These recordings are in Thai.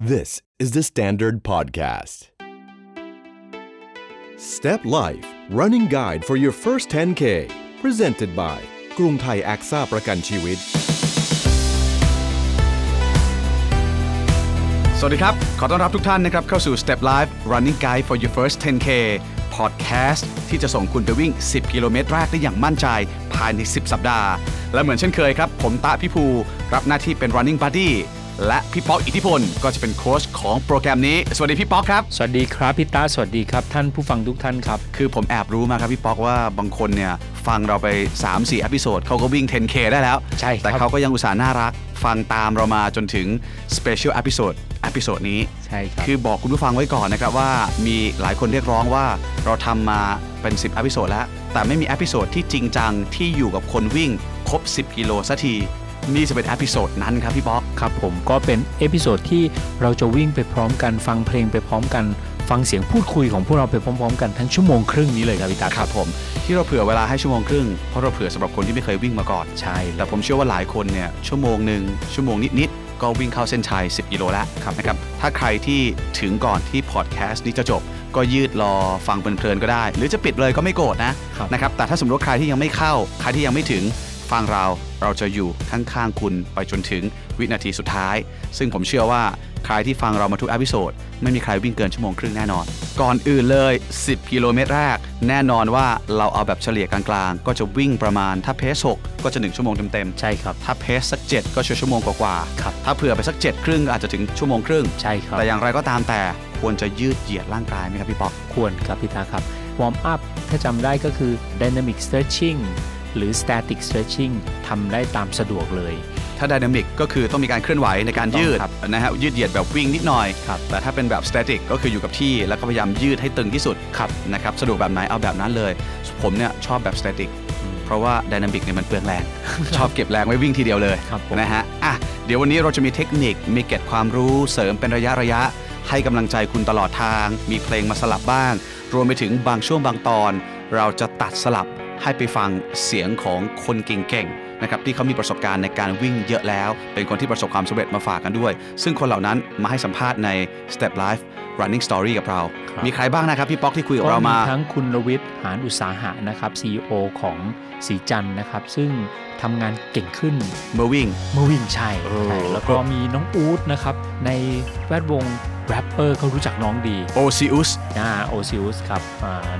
This is the Standard Podcast. Step Life Running Guide for your first 10K Presented by กรุงไทยแอคซ่าประกันชีวิต สวัสดีครับ ขอต้อนรับทุกท่านนะครับ เข้าสู่ Step Life Running Guide for Your First 10K Podcast ที่จะส่งคุณไปวิ่ง 10 กิโลเมตรแรกได้อย่างมั่นใจ ภายใน 10 สัปดาห์ และเหมือนเช่นเคยครับ ผมตะพี่ภู รับหน้าที่เป็น Running Buddy และพี่ป๊อกอิทธิพล ก็จะเป็นโค้ชของโปรแกรมนี้ สวัสดีพี่ป๊อกครับ สวัสดีครับพี่ตาสวัสดีครับ ท่านผู้ฟังทุกท่านครับ คือผมแอบรู้มาครับพี่ป๊อกว่าบางคนเนี่ยฟังเราไป 3-4 episode เขาก็วิ่ง 10K ได้แล้ว ใช่ครับแต่เขาก็ยังอุตส่าห์น่ารัก ฟังตามเรามาจนถึง Special Episode อพิโซดนี้ใช่ครับ คือบอกคุณผู้ฟังไว้ก่อนนะครับว่ามีหลายคนเรียกร้องว่าเราทำมาเป็น 10 episode แล้ว แต่ไม่มี episode ที่จริงจังที่อยู่กับคนวิ่งครบ 10 กิโลสักที นี่จะเป็น episode นั้นครับพี่ป๊อกครับผมก็เป็น episode ที่เราจะวิ่งไปพร้อมกันฟังเพลงไปพร้อมกัน ฟังเสียงพูดคุยของพวกเราไปพร้อมๆ กันทั้งชั่วโมงครึ่งนี้เลยครับพี่ตาครับผมที่เราเผื่อเวลาให้ชั่วโมงครึ่งเพราะเราเผื่อสำหรับคนที่ไม่เคยวิ่งมาก่อนใช่แต่ผมเชื่อว่าหลายคนเนี่ยชั่วโมงหนึ่งชั่วโมงนิดๆก็วิ่งเข้าเส้นชัย 10กิโลแล้วนะครับถ้าใครที่ถึงก่อนที่พอดแคสต์นี้จะจบก็ยืดรอฟังเพลินๆก็ได้ หรือจะปิดเลยก็ไม่โกรธนะครับนะครับแต่ถ้าสมมติว่าใครที่ยังไม่เข้าใครที่ยังไม่ถึง ฟังเราเราจะอยู่ข้างๆคุณไปจนถึงวินาทีสุดท้าย ซึ่งผมเชื่อว่าใครที่ฟังเรามาทุก episode ไม่มีใครวิ่งเกินชั่วโมงครึ่งแน่นอน ก่อนอื่นเลย 10 กิโลเมตรแรก แน่นอนว่าเราเอาแบบเฉลี่ยกลางๆ ก็จะวิ่งประมาณถ้า pace 6ก็จะ 1 ชั่วโมงเต็มๆ ใช่ครับ ถ้า pace สัก 7 ก็ชั่วโมงกว่าๆครับถ้าเผื่อไปสัก 7 ครึ่งก็อาจจะถึงชั่วโมงครึ่งใช่ครับแต่อย่างไรก็ตามแต่ควรจะยืดเหยียดร่างกายไหมครับพี่ป๊อกควรครับพี่ตาครับ warm up ถ้าจำได้ก็คือ dynamic stretching หรือ static stretching ทำได้ตามสะดวกเลย ถ้า dynamic ก็คือต้องมีการเคลื่อนไหวในการยืดครับนะฮะยืดเหยียดแบบวิ่งนิดหน่อย ครับแต่ถ้าเป็นแบบ static ก็คืออยู่กับที่ แล้วก็พยายามยืดให้ตึงที่สุดครับนะครับสะดวกแบบไหนเอาแบบนั้นเลย ผมเนี่ยชอบแบบ static เพราะว่า dynamic เนี่ยมันเปลืองแรง ชอบเก็บแรงไว้วิ่งทีเดียวเลยครับผม นะฮะอะเดี๋ยววันนี้เราจะมีเทคนิคมีเก็บความรู้เสริมเป็นระยะระยะ ให้กำลังใจคุณตลอดทาง มีเพลงมาสลับบ้าง รวมไปถึงบางช่วงบางตอน เราจะตัดสลับ ให้ไปฟังเสียงของคนเก่งๆนะครับที่เขามีประสบการณ์ในการวิ่งเยอะแล้ว เป็นคนที่ประสบความสำเร็จมาฝากกันด้วย ซึ่งคนเหล่านั้นมาให้สัมภาษณ์ใน Step Life Running Story กับเราครับมีใครบ้างนะครับพี่ป๊อกที่คุยกับก็เรามีมาทั้งคุณรวิทย์หานอุตสาหะนะครับ CEO ของสีจันทร์นะครับ ซึ่งทำงานเก่งขึ้นเมื่อวิ่งเมื่อวิ่งใช่เออใช่แล้วก็มีน้องอู๊ดนะครับในแวดวง แรปเปอร์เขารู้จักน้องดีโอซิอุสนะโอซิอุสครับ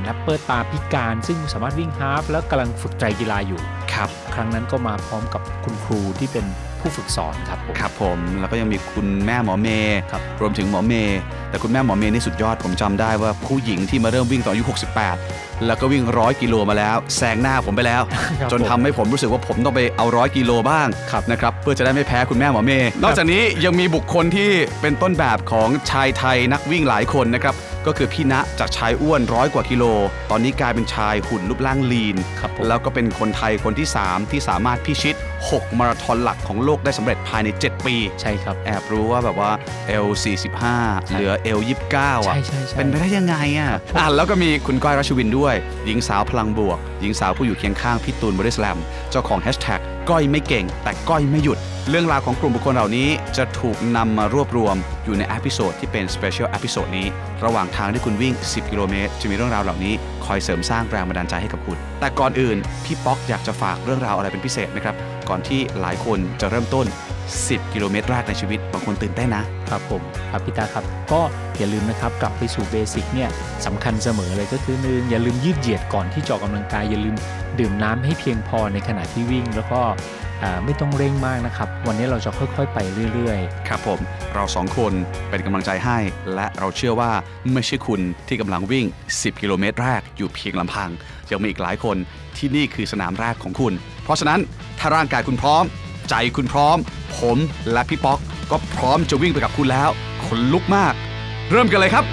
แรปเปอร์ตาพิการซึ่งสามารถวิ่ง half แล้วกำลังฝึกไตรกีฬาอยู่ครับ ครั้งนั้นก็มาพร้อมกับคุณครูที่เป็น ผู้ฝึกสอนครับผม ครับผมแล้วก็ยังมีคุณแม่หมอเมย์ครับ รวมถึงหมอเมย์แต่คุณแม่หมอเมย์นี่สุดยอดผมจำได้ว่าผู้หญิงที่มาเริ่มวิ่งตอนอายุ 68 แล้วก็วิ่งร้อยกิโลมาแล้วแซงหน้าผมไปแล้ว ครับจนทำให้ผมรู้สึกว่าผมต้องไปเอาร้อยกิโลบ้างครับ นะครับเพื่อจะได้ไม่แพ้คุณแม่หมอเมย์นอกจากนี้ยังมีบุคคลที่เป็นต้นแบบของชายไทยนักวิ่งหลายคนนะครับก็คือพี่ณะจากชายอ้วนร้อยกว่ากิโล ตอนนี้กลายเป็นชายหุ่นรูปร่างลีน ครับผม แล้วก็เป็นคนไทยคนที่ 3 ที่สามารถพิชิต 6 มาราธอนหลักของโลกได้สำเร็จภายใน 7 ปี ใช่ครับ แอบรู้ว่าแบบว่า L45 เหลือ L29 อะ ใช่ใช่ใช่ เป็นไปได้ยังไงอะอะ แล้วก็มีคุณก้อยรัชวินด้วย หญิงสาวพลังบวก หญิงสาวผู้อยู่เคียงข้างพี่ตูนบอดี้สแลม เจ้าของแฮชแท็ก ก้อยไม่เก่ง แต่ก้อยไม่หยุด เรื่องราวของกลุ่มบุคคลเหล่านี้จะถูกนำมารวบรวมอยู่ใน episode ที่เป็น special episode นี้ ระหว่างทางที่คุณวิ่ง 10 กิโลเมตรจะมีเรื่องราวเหล่านี้ คอยเสริมสร้างแรงบันดาลใจให้กับคุณ แต่ก่อนอื่นพี่ป๊อกอยากจะฝากเรื่องราวอะไรเป็นพิเศษไหมครับก่อนที่หลายคนจะเริ่มต้น 10 กิโลเมตรแรกในชีวิต บางคนตื่นเต้นนะ ครับผมครับพี่ตาครับ ก็อย่าลืมนะครับกลับไปสู่เบสิกเนี่ยสำคัญเสมอเลยก็คือหนึ่งอย่าลืมยืดเหยียดก่อนที่จะออกกำลังกาย อย่าลืมดื่มน้ำให้เพียงพอในขณะที่วิ่ง แล้วก็อ่าไม่ต้องเร่งมากนะครับ วันนี้เราจะค่อยๆ ไปเรื่อยครับผมเราสองคนเป็นกำลังใจให้ และเราเชื่อว่าไม่ใช่คุณที่กำลังวิ่ง 10 กิโลเมตรแรกอยู่เพียงลำพังยังมีอีกหลายคนที่นี่คือสนามแรกของคุณ เพราะฉะนั้นถ้าร่างกายคุณพร้อม ใจคุณพร้อม ผมและพี่ป๊อกก็พร้อมจะวิ่งไปกับคุณแล้วขนลุกมาก เริ่มกันเลยครับ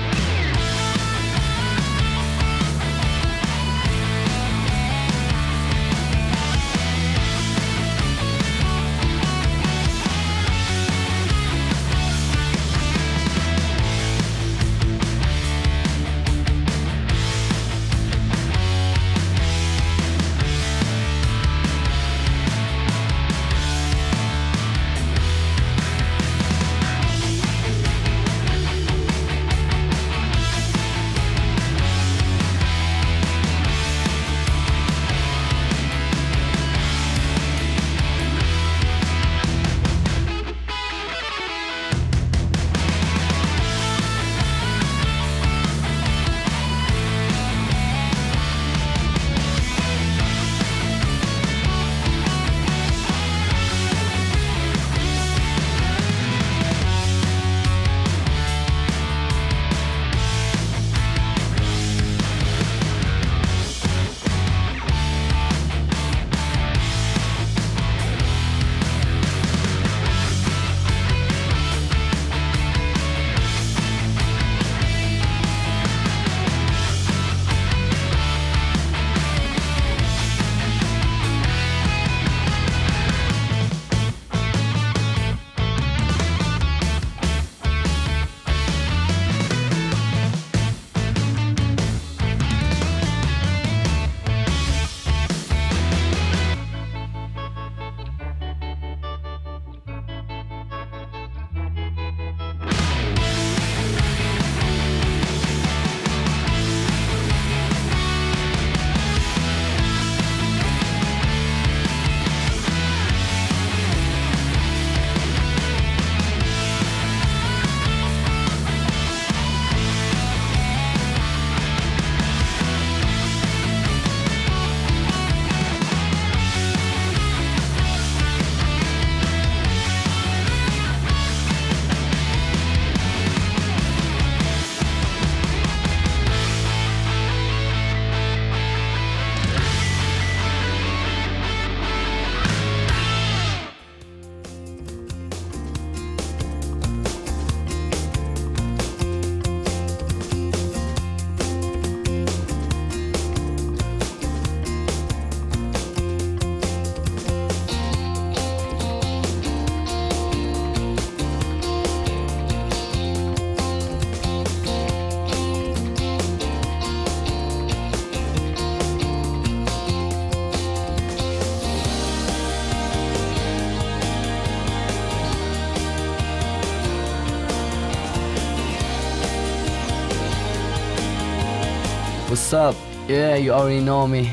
What's up Yeah you already know me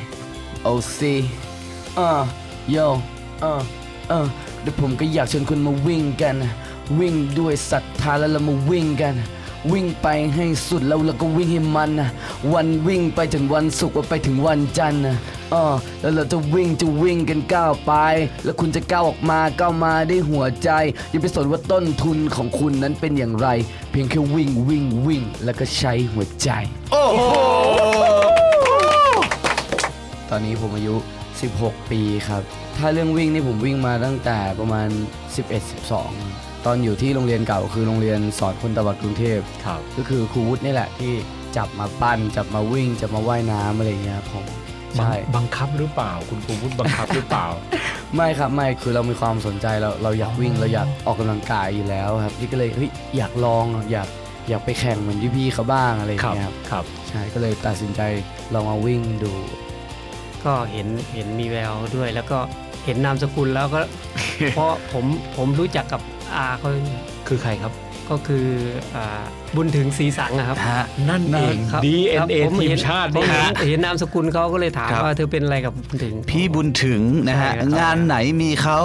OC อ่า yo อ่าอ่าเดี๋ยวผมก็อยากชวนคุณมาวิ่งกัน วิ่งด้วยศรัทธาแล้วเรามาวิ่งกัน วิ่งไปให้สุดแล้วเราก็วิ่งให้มันนะวันวิ่งไปถึงวันศุกร์ไปถึงวันจันทร์นะอ่าแล้วเราจะวิ่งจะวิ่งกันก้าวไป แล้วคุณจะก้าวออกมาก้าวมาได้หัวใจ อย่าไปสนว่าต้นทุนของคุณนั้นเป็นอย่างไร เพียงแค่วิ่งวิ่งวิ่งแล้วก็ใช้หัวใจ โอ้โห ตอนนี้ผมอายุ 16 ปีครับ ถ้าเรื่องวิ่งนี่ผมวิ่งมาตั้งแต่ประมาณ 11-12 ตอนอยู่ที่โรงเรียนเก่าคือโรงเรียนสอนคนตะวันกรุงเทพครับก็คือครูวุฒินี่แหละที่จับมาปั้น จับมาวิ่ง จับมาว่ายน้ำอะไรอย่างเงี้ยครับผมบังใช่บังคับหรือเปล่า คุณครูวุฒิบังคับหรือเปล่า ไม่ครับไม่คือเรามีความสนใจเราเราอยากวิ่งเราอยากออกกำลังกายอยู่แล้วครับพี่ก็เลยเฮ้ยอยากลองอยากอยากไปแข่งเหมือนพี่ๆเขาบ้างอะไรอย่าครังบเงี้ยครับครับ ใช่ก็เลยตัดสินใจลองมาวิ่งดู ก็เห็นเห็นมีแววด้วย แล้วก็เห็นนามสกุลแล้วก็ เพราะผมผมรู้จักกับอาเขาคือใครครับ ก็คืออ่าบุญถึงศรีสังอะครับฮะนั่นเองครับ DNA ครับผมทีมเห็นชาติผมนี่เห็นฮะ เห็นนามสกุลเขาก็เลยถามครับ ว่าเธอเป็นอะไรกับบุญถึง พี่บุญถึงนะฮะ ใช่ครับ งานไหนมีเขา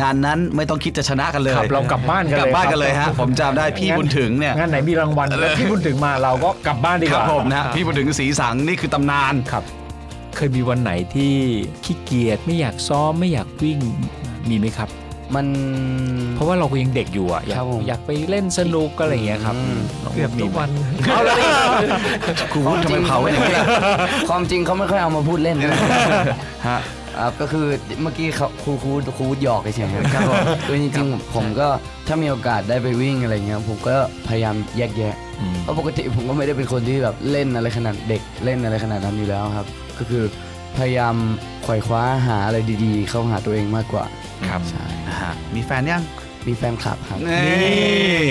งานนั้นไม่ต้องคิดจะชนะกันเลยครับเรากลับบ้านกันเลยกลับบ้านกันเลยครัฮะบผมจำได้พี่บุญถึงเนี่ย งานไหนมีรางวัลแล้วพี่บุญถึงมาเราก็กลับบ้านดีคกรับว่า ผมนะฮะพี่บุญถึงสีสังนี่คือตำนานครับ เคยมีวันไหนที่ขี้เกียจไม่อยากซ้อมไม่อยากวิ่งมีไหมครับ มัน เพราะว่าเราก็ยังเด็กอยู่อะอยาครักบผม อยากไปเล่นสนุกอะไรอย่างเงี้ยครับอืมน้งเกือบมีทุกไหมวัน เอาเลยครูวุฒิทำไมเผาไว้อย่างนี้ล่ะ ความจริงเขาไม่ค่อยเอามาพูดเล่นนะฮะอ่าก็คือเมื่อกี้เขาครูครูครูหยอกเฉยๆครับผมคือจริงๆผมก็ถ้ามีโอกาสได้ไปวิ่งอะไรเงี้ยผมก็พยายามแยกแยะ อืมเพราะปกติผมก็ไม่ได้เป็นคนที่แบบเล่นอะไรขนาดเด็กเล่นอะไรขนาดนั้นอยู่แล้วครับ ก็คือพยายามไขว่คว้าหาอะไรดีๆ เข้าหาตัวเองมากกว่า ครับใช่ นะฮะมีแฟนยังมีแฟนคลับครับ นี่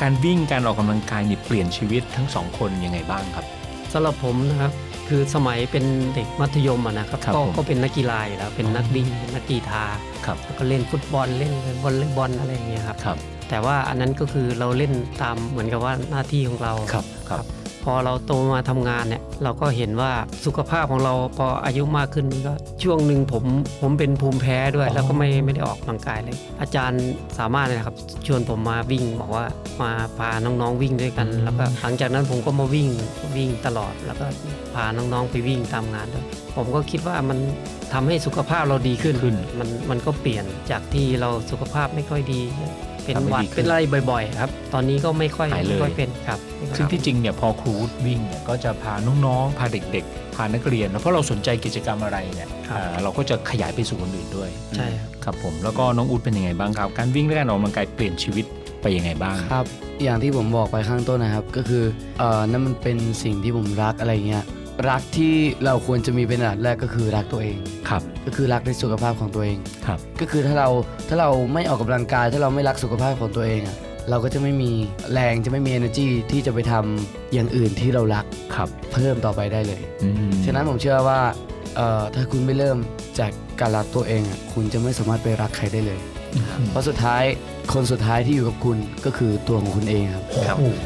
การวิ่งการออกกำลังกายนี่เปลี่ยนชีวิตทั้งสองคนยังไงบ้างครับ สำหรับผมนะครับคือสมัยเป็นเด็กมัธยมอะนะครับครับก็ผมก็เป็นนักกีฬาอยู่แล้วเป็นนักวิ่งเป็นนักกีฬาครับ แล้วก็เล่นฟุตบอลเล่นวอลเลย์บอลอะไรอย่างเงี้ยครับ ครับ แต่ว่าอันนั้นก็คือเราเล่นตามเหมือนกับว่าหน้าที่ของเราครับครับ พอเราโตมาทำงานเนี่ยเราก็เห็นว่าสุขภาพของเราพออายุมากขึ้นก็ช่วงหนึ่งผมผมเป็นภูมิแพ้ด้วยอ๋อแล้วก็ไม่ไม่ได้ออกกำลังกายเลย อาจารย์สามารถเลยนะครับชวนผมมาวิ่งบอกว่ามาพาน้องๆวิ่งด้วยกัน แล้วก็หลังจากนั้นผมก็มาวิ่งวิ่งตลอด แล้วก็พาน้องๆไปวิ่งตามงานด้วยผมก็คิดว่ามันทำให้สุขภาพเราดีขึ้นขึ้นมันมันก็เปลี่ยนจากที่เราสุขภาพไม่ค่อยดี เป็นทำให้หวัดดีขึ้นเป็นอะไรบ่อยๆครับ ตอนนี้ก็ไม่ค่อยหายเลยไม่ค่อยเป็นครับ ซึ่งที่จริงเนี่ยพอครูวุฒิวิ่งเนี่ยก็จะพาน้องๆ พาเด็ก ๆ พานักเรียนนะเพราะเราสนใจกิจกรรมอะไรเนี่ยครับอ่าเราก็จะขยายไปสู่คนอื่นด้วย ใช่ครับครับผมแล้วก็น้องอุดเป็นยังไงบ้างครับ การวิ่งและการออกกำลังกายเปลี่ยนชีวิตไปยังไงบ้างครับ อย่างที่ผมบอกไปข้างต้นนะครับ ก็คือเอ่อนั่นมันเป็นสิ่งที่ผมรักอะไรเงี้ย รักที่เราควรจะมีเป็นอันดับแรกก็คือรักตัวเอง ครับ ก็คือรักในสุขภาพของตัวเอง ครับ ก็คือถ้าเราถ้าเราไม่ออกกำลังกาย ถ้าเราไม่รักสุขภาพของตัวเองอะเราก็จะไม่มีแรงจะไม่มี energy ที่จะไปทำอย่างอื่นที่เรารักครับเพิ่มต่อไปได้เลย อืมฉะนั้นผมเชื่อว่าเอ่อถ้าคุณไม่เริ่มจากการรักตัวเองอะคุณจะไม่สามารถไปรักใครได้เลย เพราะสุดท้ายคนสุดท้ายที่อยู่กับคุณก็คือตัวของคุณเองครับครับโอ้โห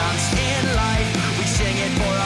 chance in life. We sing it for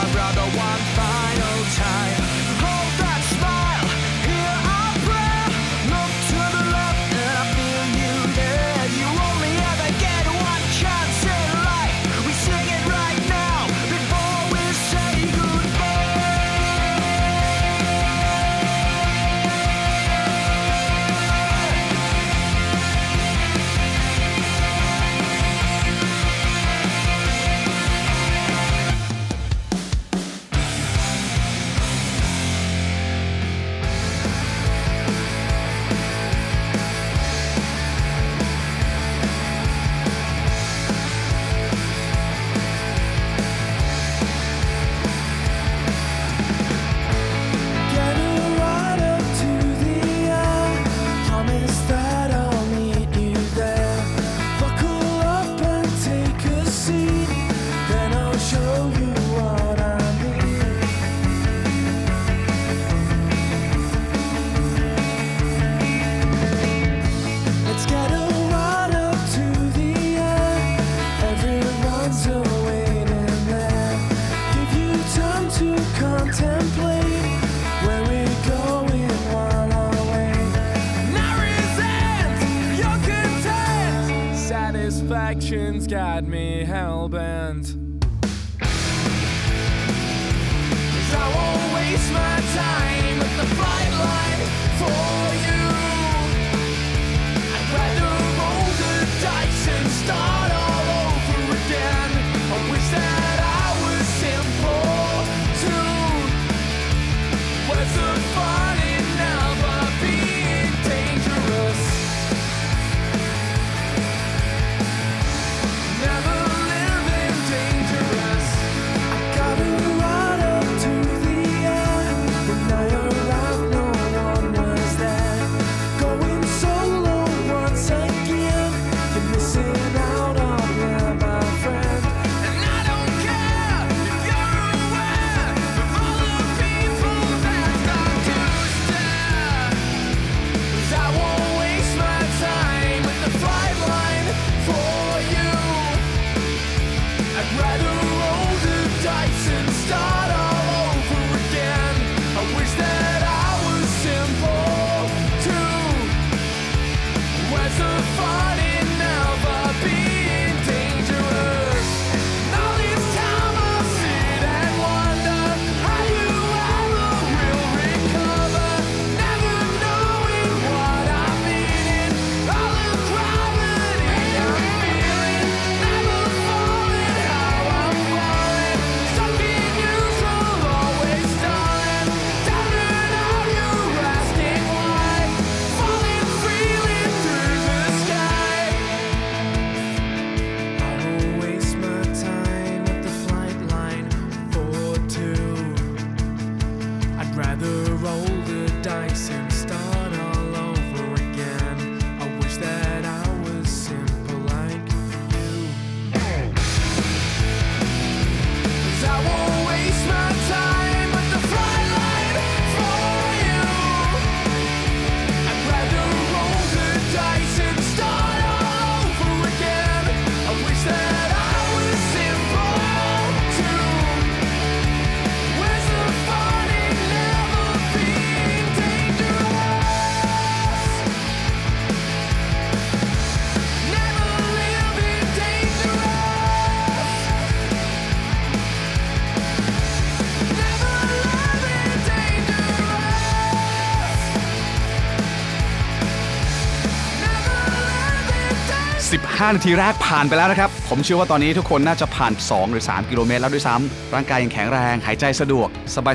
5 นาทีแรกผ่านไปแล้วนะครับ ผมเชื่อว่าตอนนี้ทุกคนน่าจะผ่าน 2 หรือ 3 กิโลเมตรแล้วด้วยซ้ำร่างกายยังแข็งแรง หายใจสะดวก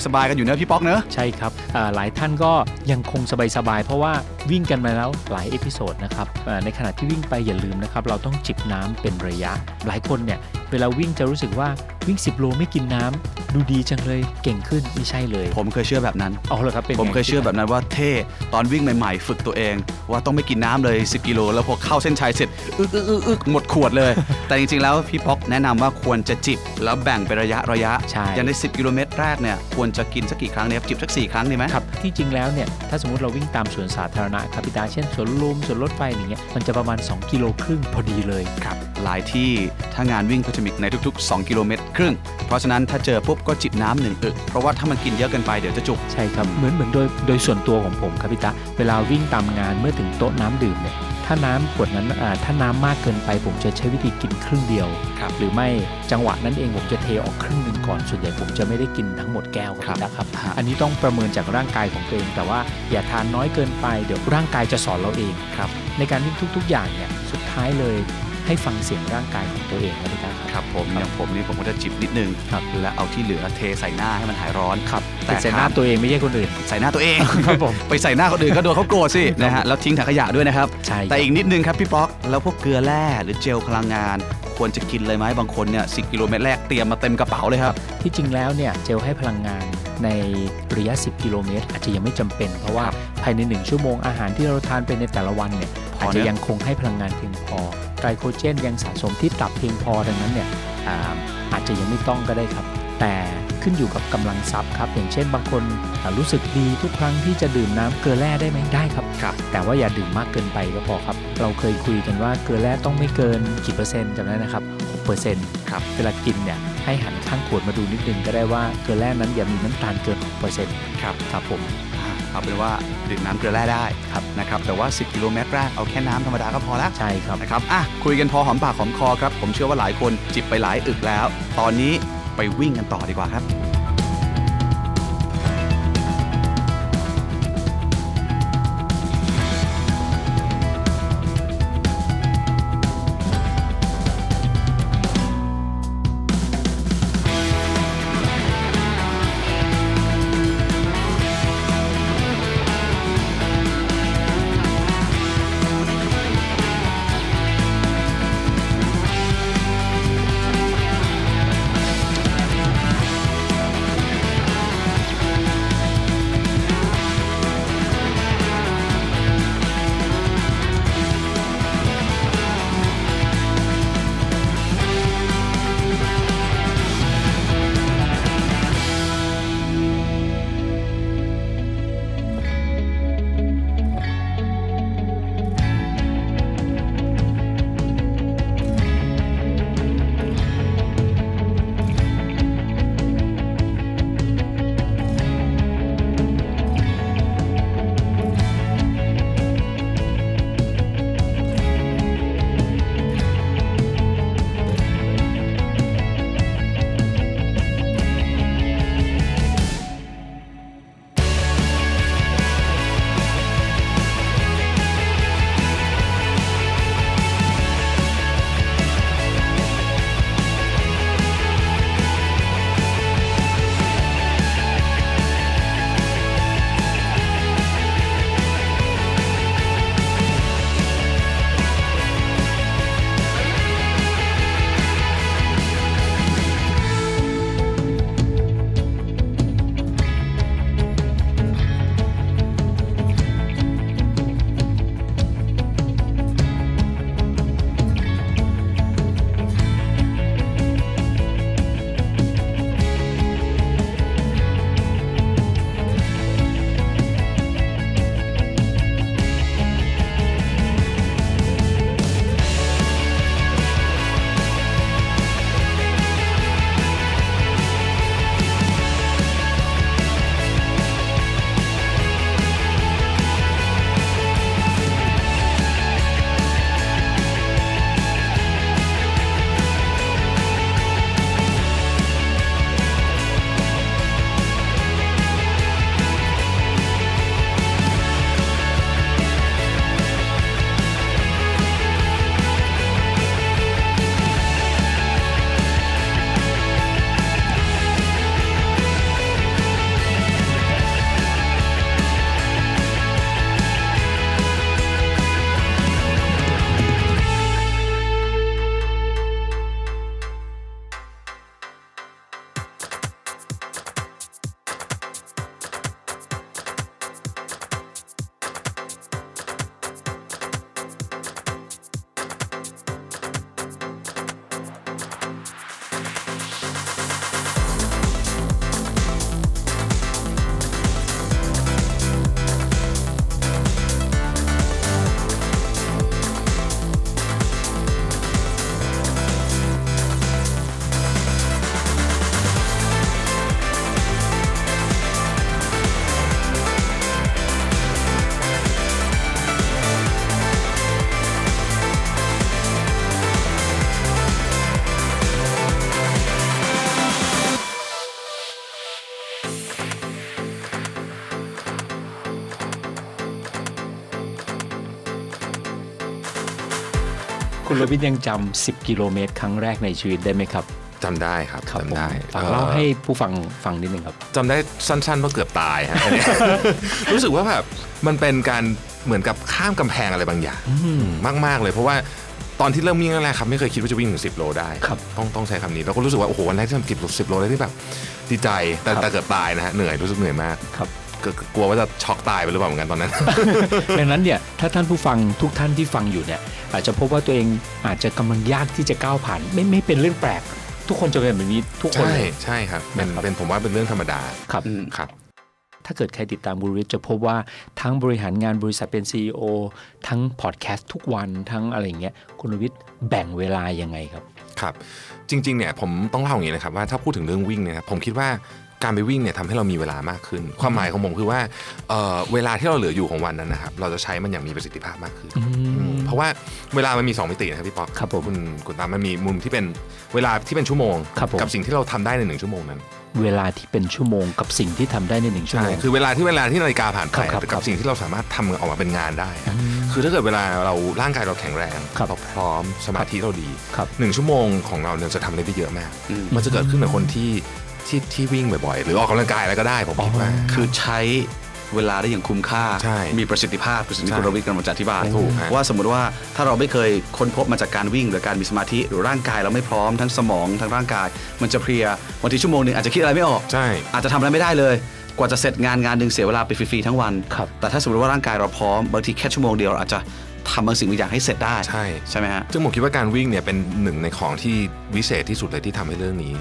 สบาย ๆ กันอยู่เนอะพี่ป๊อกเนอะ ใช่ครับอ่าหลายท่านก็ยังคงสบาย ๆ เพราะว่าวิ่งกันมาแล้วหลาย episode นะครับอ่าในขณะที่วิ่งไปอย่าลืมนะครับ เราต้องจิบน้ำเป็นระยะ หลายคนเนี่ยเวลาวิ่งจะรู้สึกว่าวิ่ง 10 โลไม่กินน้ำดูดีจังเลยเก่งขึ้นไม่ใช่เลยผมเคยเชื่อแบบนั้น เอาเลยครับเป็นผมไงเคยเชื่อแบบนั้นว่าเท่ตอนวิ่งใหม่ๆ ฝึกตัวเอง ว่าต้องไม่กินน้ำเลย 10 กิโล แล้วพอเข้าเส้นชัยเสร็จอึกอึกอึกอึกหมดขวดเลย แต่จริงๆแล้วพี่ป๊อกแนะนำว่าควรจะจิบ แล้วแบ่งเป็นระยะระยะใช่ อย่างใน 10 กิโลเมตรแรกเนี่ยควรจะกินสักกี่ครั้งเนี่ยครับจิบสัก 4 ครั้งดีไหม ครับที่จริงแล้วเนี่ยถ้าสมมติเราวิ่งตามสวนสาธารณะครับพี่ตาเช่นสวนลุมสวนรถไฟอย่างเงี้ยมันจะประมาณ 2 กิโลครึ่งพอดีเลยครับ หลายที่ ถ้างานวิ่งก็จะมีในทุก ๆ 2 กิโลเมตรครึ่ง เพราะฉะนั้นถ้าเจอปุ๊บก็จิบน้ำหนึ่งอึกเพราะว่าถ้ามันกินเยอะเกินไปเดี๋ยวจะจุก ใช่ครับ เหมือนเหมือนโดยโดยส่วนตัวของผมครับพี่ตาเวลาวิ่งตามงานเมื่อถึงโต๊ะน้ำดื่มเนี่ยถ้าน้ำขวดนั้นอ่าถ้าน้ำมากเกินไป ผมจะใช้วิธีกินครึ่งเดียว ครับหรือไม่จังหวะนั้นเองผมจะเทออกครึ่งหนึ่งก่อนส่วนใหญ่ผมจะไม่ได้กินทั้งหมดแก้วครับพี่ตาครับ ฮะ อันนี้ต้องประเมินจากร่างกายของตัวเอง แต่ว่าอย่าทานน้อยเกินไปเดี๋ยวร่างกายจะสอนเราเองครับ ในการวิ่งทุก ๆ อย่างเนี่ยสุดท้ายเลย ให้ฟังเสียงร่างกายของตัวเองครับพี่ตาครับ ครับผมอย่างผมนี่ผมก็จะจิบนิดนึงครับและเอาที่เหลือเทใส่หน้าให้มันหายร้อนครับแต่แต่ใส่หน้าตัวเองไม่ใช่คนอื่น ใส่หน้าตัวเองครับผมไปใส่หน้าคนอื่นก็โดนเขาโกรธสินะฮะแล้วทิ้งถังขยะด้วยนะครับใช่ครับแต่อีกนิดนึงครับพี่ป๊อกแล้วพวกเกลือแร่หรือเจลพลังงานควรจะกินเลยไหมบางคนเนี่ยสิกิโลเมตรแรกเตรียมมาเต็มกระเป๋าเลยครับ ที่จริงแล้วเนี่ยเจลให้พลังงานในระยะ 10 กิโลเมตร อาจจะยังไม่จำเป็น เพราะว่าภายใน 1 ชั่วโมงอาหารที่เราทานไปในแต่ละวันเนี่ยพออาจนะจะยังคงให้พลังงานเพียงพอ ไกลโคเจนยังสะสมที่ตับเพียงพอดังนั้นเนี่ยอ่าอาจจะยังไม่ต้องก็ได้ครับ แต่ขึ้นอยู่กับกำลังทรัพย์ครับ อย่างเช่นบางคนอ่ารู้สึกดีทุกครั้งที่จะดื่มน้ำเกลือแร่ได้ไหมได้ครับครับ แต่ว่าอย่าดื่มมากเกินไปก็พอครับ เราเคยคุยกันว่าเกลือแร่ต้องไม่เกินกี่เปอร์เซ็นต์จำได้นะครับ6เปอร์เซ็นต์ครับเวลากินเนี่ยให้หันข้างขวดมาดูนิดนึงก็ได้ว่าเกลือแร่นั้นอย่ามีน้ำตาลเกิน6เปอร์เซ็นต์ครับครับผมอ่า เอาเป็นว่าดื่มน้ำเกลือแร่ได้ครับนะครับแต่ว่า 10 กิโลเมตรแรกเอาแค่น้ำธรรมดาก็พอละใช่ครับนะครับอะคุยกันพอหอมปากหอมคอครับผมเชื่อว่าหลายคนจิบไปหลายอึกแล้ว ตอนนี้ไปวิ่งกันต่อดีกว่าครับ คุณโรบินยังจำ10 กิโลเมตร ครั้งแรกในชีวิตได้ไหมครับจำได้ครับผมจำได้ฝากเอ่อเล่าให้ผู้ฟังฟังนิดนึงครับจำได้สั้นๆว่าเกือบตายฮะอันเนี้ยรู้สึกว่าแบบมันเป็นการเหมือนกับข้ามกำแพงอะไรบางอย่างมาก ๆ เลยเพราะว่าตอนที่เริ่มวิ่งแรกๆครับไม่เคยคิดว่าจะวิ่งถึง10โลได้ครับต้องต้องใช้คำนี้แล้วก็รู้สึกว่าโอ้โหวันแรกที่ทำกิบสิบโลได้ที่แบบดีใจแต่ครับแต่เกือบตายนะฮะเหนื่อยรู้สึกเหนื่อยมากครับ ก็ก็กลัวว่าจะช็อกตายไปหรือเปล่าเหมือนกันตอนนั้น ดังนั้นเนี่ยถ้าท่านผู้ฟังทุกท่านที่ฟังอยู่เนี่ยอาจจะพบว่าตัวเองอาจจะกำลังยากที่จะก้าวผ่าน ไม่ไม่เป็นเรื่องแปลก ทุกคนจะเป็นแบบนี้ทุกคนใช่เลยใช่ครับเป็นนะครับเป็นผมว่าเป็นเรื่องธรรมดาครับครับถ้าเกิดใครติดตามบุริษจะพบว่าทั้งบริหารงานบริษัทเป็น CEO ทั้งพอดแคสต์ทุกวันทั้งอะไรอย่างเงี้ยคุณรวิทย์แบ่งเวลายังไงครับ ครับ จริงๆเนี่ยผมต้องเล่าอย่างนี้นะครับว่าถ้าพูดถึงเรื่องวิ่งเนี่ยครับผมคิดว่า การไปวิ่งเนี่ยทำให้เรามีเวลามากขึ้น ความหมายของผมคือว่าเอ่อเวลาที่เราเหลืออยู่ของวันนั้นนะครับเราจะใช้มันอย่างมีประสิทธิภาพมากขึ้นอืมเพราะว่าเวลามันมี 2 มิตินะครับพี่ป๊อกครับผมคุณคุณตามมันมีมุมที่เป็นเวลาที่เป็นชั่วโมงครับผมกับสิ่งที่เราทำได้ในหนึ่งชั่วโมงนั้นเวลาที่เป็นชั่วโมงกับสิ่งที่ทำได้ในหนึ่งชั่วใช่โมงคือเวลาที่เวลาที่นาฬิกาผ่านไปครับครับครักับบสิ่งที่เราสามารถทำออกมาเป็นงานได้ คือถ้าเกิดเวลาเราร่างกายเราแข็งแรงครับเราพร้อมสมาธิเราดีครับหนึ่งชั่วโมงของเราเนี่ยจะทำอะไรได้เยอะมากอืมมันจะเกิดขึ้นกับคนที่ ที่ที่วิ่งบ่อยๆ หรือออกกำลังกายอะไรก็ได้ผมคิดว่า คือใช้เวลาได้อย่างคุ้มค่า ใช่มีประสิทธิภาพคือสิ่งที่ใช่คุณรวิทย์กำลังจะอธิบายถูกฮะว่าสมมติว่าถ้าเราไม่เคยค้นพบมาจากการวิ่งหรือการมีสมาธิหรือร่างกายเราไม่พร้อมทั้งสมองทั้งร่างกาย มันจะเพลียบางทีชั่วโมงหนึ่งอาจจะคิดอะไรไม่ออก ใช่ อาจจะทำอะไรไม่ได้เลย กว่าจะเสร็จงานงานหนึ่งเสียเวลาไปฟรีๆทั้งวัน ครับ แต่ถ้าสมมติว่าร่างกายเราพร้อมบางทีแค่ชั่วโมงเดียวเราอาจจะทำบางสิ่งบางอย่างให้เสร็จได้ใช่ ใช่ไหมฮะ ซึ่งผมคิดว่าการวิ่งเนี่ยเป็นหนึ่งในของที่วิเศษที่สุดเลยที่ทำให้เรื่องนี้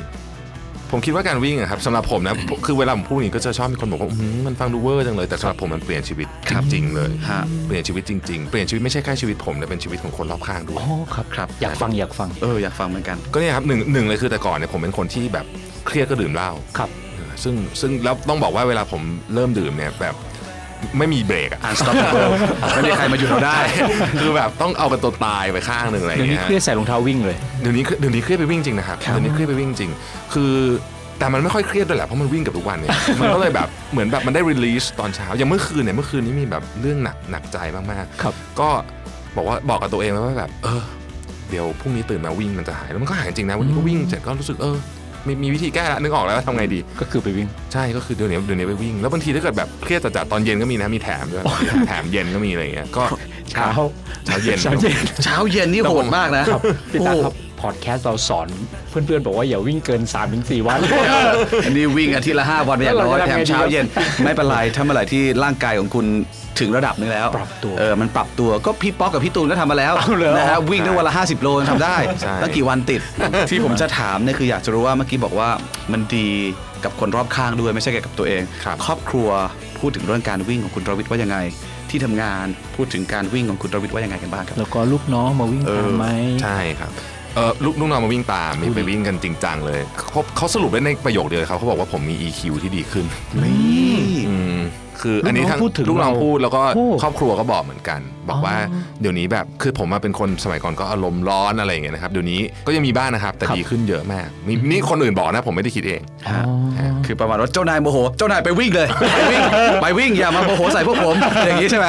ผมคิดว่าการวิ่งอะครับสำหรับผมนะคือเวลาผมพูดอย่างนี้ก็จะชอบมีคนบอกว่าอื้อหือมันฟังดูเวอร์จังเลยแต่สำหรับผมมันเปลี่ยนชีวิตจริงๆเลย ฮะ เปลี่ยนชีวิตจริงๆ เปลี่ยนชีวิตไม่ใช่แค่ชีวิตผมแต่เป็นชีวิตของคนรอบข้างด้วยอ๋อครับครับ อยากฟังอยากฟังเอออยากฟังเหมือนกัน ก็เนี่ยครับหนึ่งหนึ่งเลยคือแต่ก่อนเนี่ยผมเป็นคนที่แบบเครียดก็ดื่มเหล้า ครับ ซึ่งซึ่งแล้วต้องบอกว่าเวลาผมเริ่มดื่มเนี่ยแบบ ไม่มีเบรกอะ unstoppable ไม่มีใครมาหยุดเราได้ คือแบบต้องเอาเป็นตัวตายไปข้างหนึ่งอะไรอเดี๋ยย่างวนี้เงี้ยเครียดใส่รองเท้าวิ่งเลย เดี๋ยวนี้เดี๋ยวนี้เครียดไปวิ่งจริงนะครับครับเดี๋ยวนี้เครียดไปวิ่งจริง คือแต่มันไม่ค่อยเครียดด้วยแหละเพราะมันวิ่งกับทุกวันเนี่ย มันก็เลยแบบเหมือนแบบมันได้รีลีสตอนเช้าอย่างเมื่อคืนเนี่ยเมื่อคืนนี้มีแบบเรื่องหนักหนักใจมากๆ ครับ ก็บอกว่าบอกกับตัวเองไว้ว่าแบบ เออ เดี๋ยวพรุ่งนี้ตื่นมาวิ่งมันจะหายแล้วมันก็หายจริงนะวันนี้ก็วิ่งเสร็จก็รู้สึกเออ มีมีวิธีแก้ละนึกออกแล้วว่าทำไงดี ก็คือไปวิ่ง ใช่ก็คือเดี๋ยวนี้เดี๋ยวนี้ไปวิ่ง แล้วบางทีถ้าเกิดแบบเครียดจัดๆตอนเย็นก็มีนะมีแถมด้วยแถมเย็นก็มีอะไรอย่างเงี้ยก็เช้าเช้าเย็น เช้าเย็นเช้าเย็นนี่โหดมากนะครับพี่ตาครับพอดแคสต์เราสอนเพื่อนๆ บอกว่าอย่าวิ่งเกิน 3-4วัน อันนี้วิ่งอาทิตย์ละ 5 วันอย่างน้อยแล้วเราจะแถทำมไงดีเช้าเย็นไม่เป็นไรถ้าเมื่อไหร่ที่ร่างกายของคุณ ถึงระดับนึงแล้วปรับตัวเออมันปรับตัวก็พี่ป๊อกกับพี่ตูนก็ทำมาแล้วเอาเหรอ นะฮะวิ่งได้วันละ 50 โลยังทำได้ใช่ ตั้งกี่วันติด ที่ผมจะถามเนี่ยคืออยากจะรู้ว่าเมื่อกี้บอกว่ามันดีกับคนรอบข้างด้วยไม่ใช่แค่กับตัวเองครับ ครอบครัวพูดถึงเรื่องการวิ่งของคุณรวิทย์ว่ายังไง ที่ทำงานพูดถึงการวิ่งของคุณรวิทย์ว่ายังไงกันบ้างครับ แล้วก็ลูกน้องมาวิ่งเออตามไหม ใช่ครับเออลูกลูกน้องมาวิ่งตามมีไปวิ่งกันจริงจังเลยเขาเขาสรุปได้ในประโยคเดียวเลยครับเขาบอกว่าผมมี EQ ที่ดีขึ้น นี่อืม คืออันนี้ทั้งลูกน้องพูดถึงลูกน้องเราพูดแล้วก็โอ้ครอบครัวก็บอกเหมือนกัน บอกว่าอ๋อเดี๋ยวนี้แบบคือผมมาเป็นคนสมัยก่อนก็อารมณ์ร้อนอะไรอย่างเงี้ยนะครับเดี๋ยวนี้ก็ยังมีบ้างนะครับ แต่ครับดีขึ้นเยอะมากนี่นี่คนอื่นบอกนะผมไม่ได้คิดเองอ๋อคือประมาณว่าเจ้านายโมโห เจ้านายไปวิ่งเลยไปวิ่งไปวิ่งอย่ามาโมโหใส่พวกผมอย่างนี้ใช่ไหม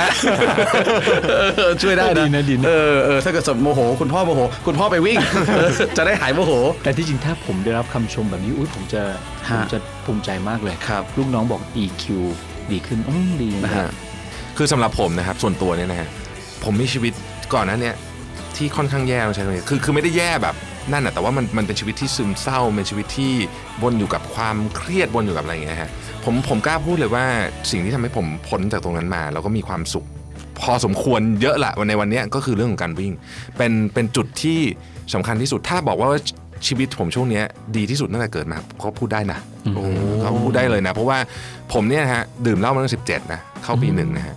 เออช่วยได้ดีนะนะดีนะเออเออถ้าเกิดสมโมโห คุณพ่อโมโห คุณพ่อไปวิ่งเออจะได้หายโมโห แต่ที่จริงถ้าผมได้รับคำชมแบบนี้อุ้ยผมจะผฮะมจะภูมิใจมากเลยครับ ลูกน้องบอก EQ ดีขึ้นอืมดีนะนะฮะฮะคือสำหรับผมนะครับส่วนตัวเนี่ยนะฮะผมมีชีวิตก่อนหนั้นเนี่ยที่ค่อนข้างแย่ต้องใช้คำนี้คือคือไม่ได้แย่แบบนั่นนะแต่ว่ามันมันเป็นชีวิตที่ซึมเศร้าเป็นชีวิตที่วนอยู่กับความเครียดวนอยู่กับอะไรอย่างเงี้ยฮะผมผมกล้าพูดเลยว่าสิ่งที่ทำให้ผมพ้นจากตรงนั้นมา แล้วก็มีความสุข พอสมควรเยอะละวันในวันเนี้ยก็คือเรื่องของการวิ่ง เป็นเป็นจุดที่สำคัญที่สุดถ้าบอกว่า ชีวิตผมช่วงเนี้ยดีที่สุดตั้งแต่เกิดมาก็พูดได้นะโอ้เขาพูดได้เลยนะ เพราะว่าผมเนี่ยนะฮะดื่มเหล้ามาตั้งสิบเจ็ดนะเข้าปีหนึ่งนะฮะ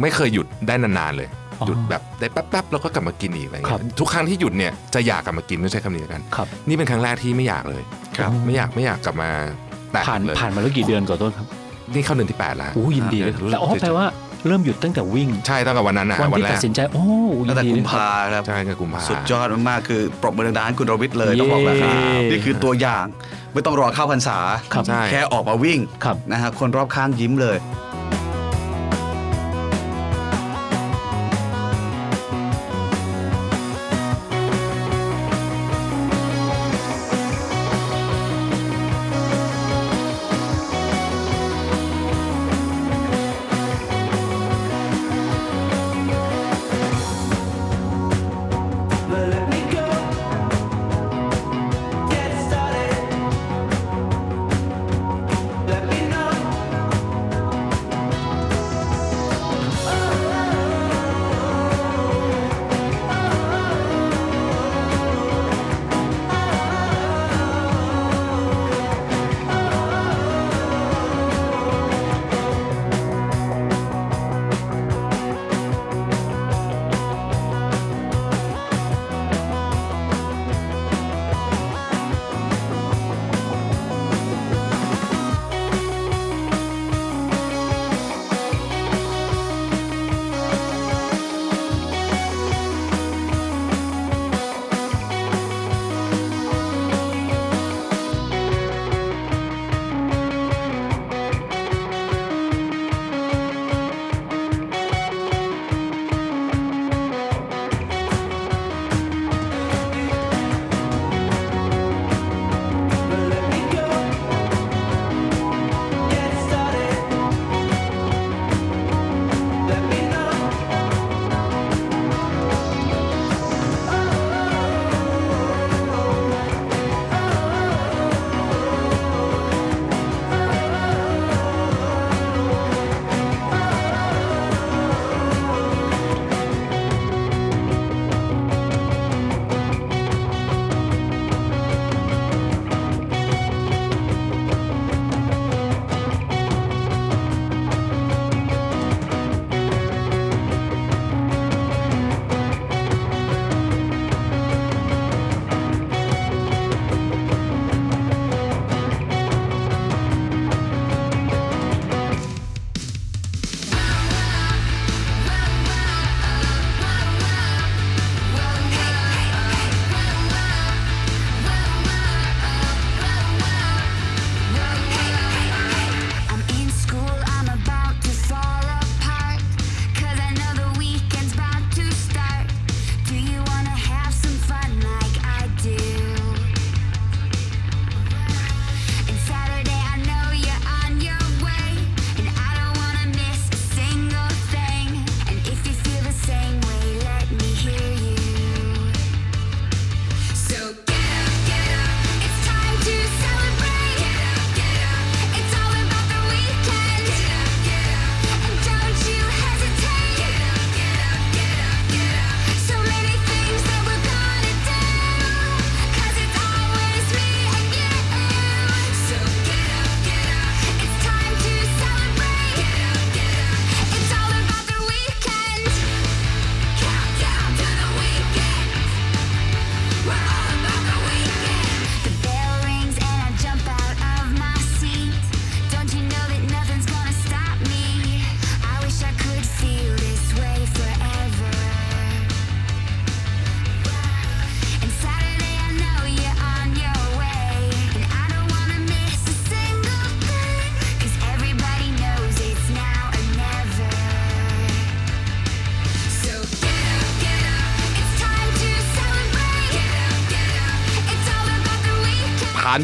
ไม่เคยหยุดได้นานๆเลยอ๋อหยุดแบบได้แป๊บๆแล้วก็กลับมากินอีกอะไรครัเงี้บยทุกครั้งที่หยุดเนี่ยจะอยากกลับมากินต้องใช้คำนี้แล้วกันครับนี่เป็นครั้งแรกที่ไม่อยากเลยครับไม่อยากไม่อยากกลับมาแตะผ่านเลยผ่านมาแล้วกี่เดือนก่อนต้นครับ นี่เข้าเดือนที่แปดแล้วโอ้ยินดีเลยรู้สึกแต่อ๋อแปลว่า เริ่มหยุดตั้งแต่วิ่ง ใช่ตั้งแต่วันนั้นนะวันวันที่แรตักดสินใจ โอ้ยิตั้งนแต่ดีกุเลมยภาครับใช่กับกุมภาสุดยอดมากๆคือปรบมือดังๆให้คุณรวิทย์เลยต้องบอกแล้วครับเย้นี่คือตัวอย่างไม่ต้องรอเข้าพรรษาครับใช่แค่ออกมาวิ่งครับนะฮะคนรอบข้างยิ้มเลย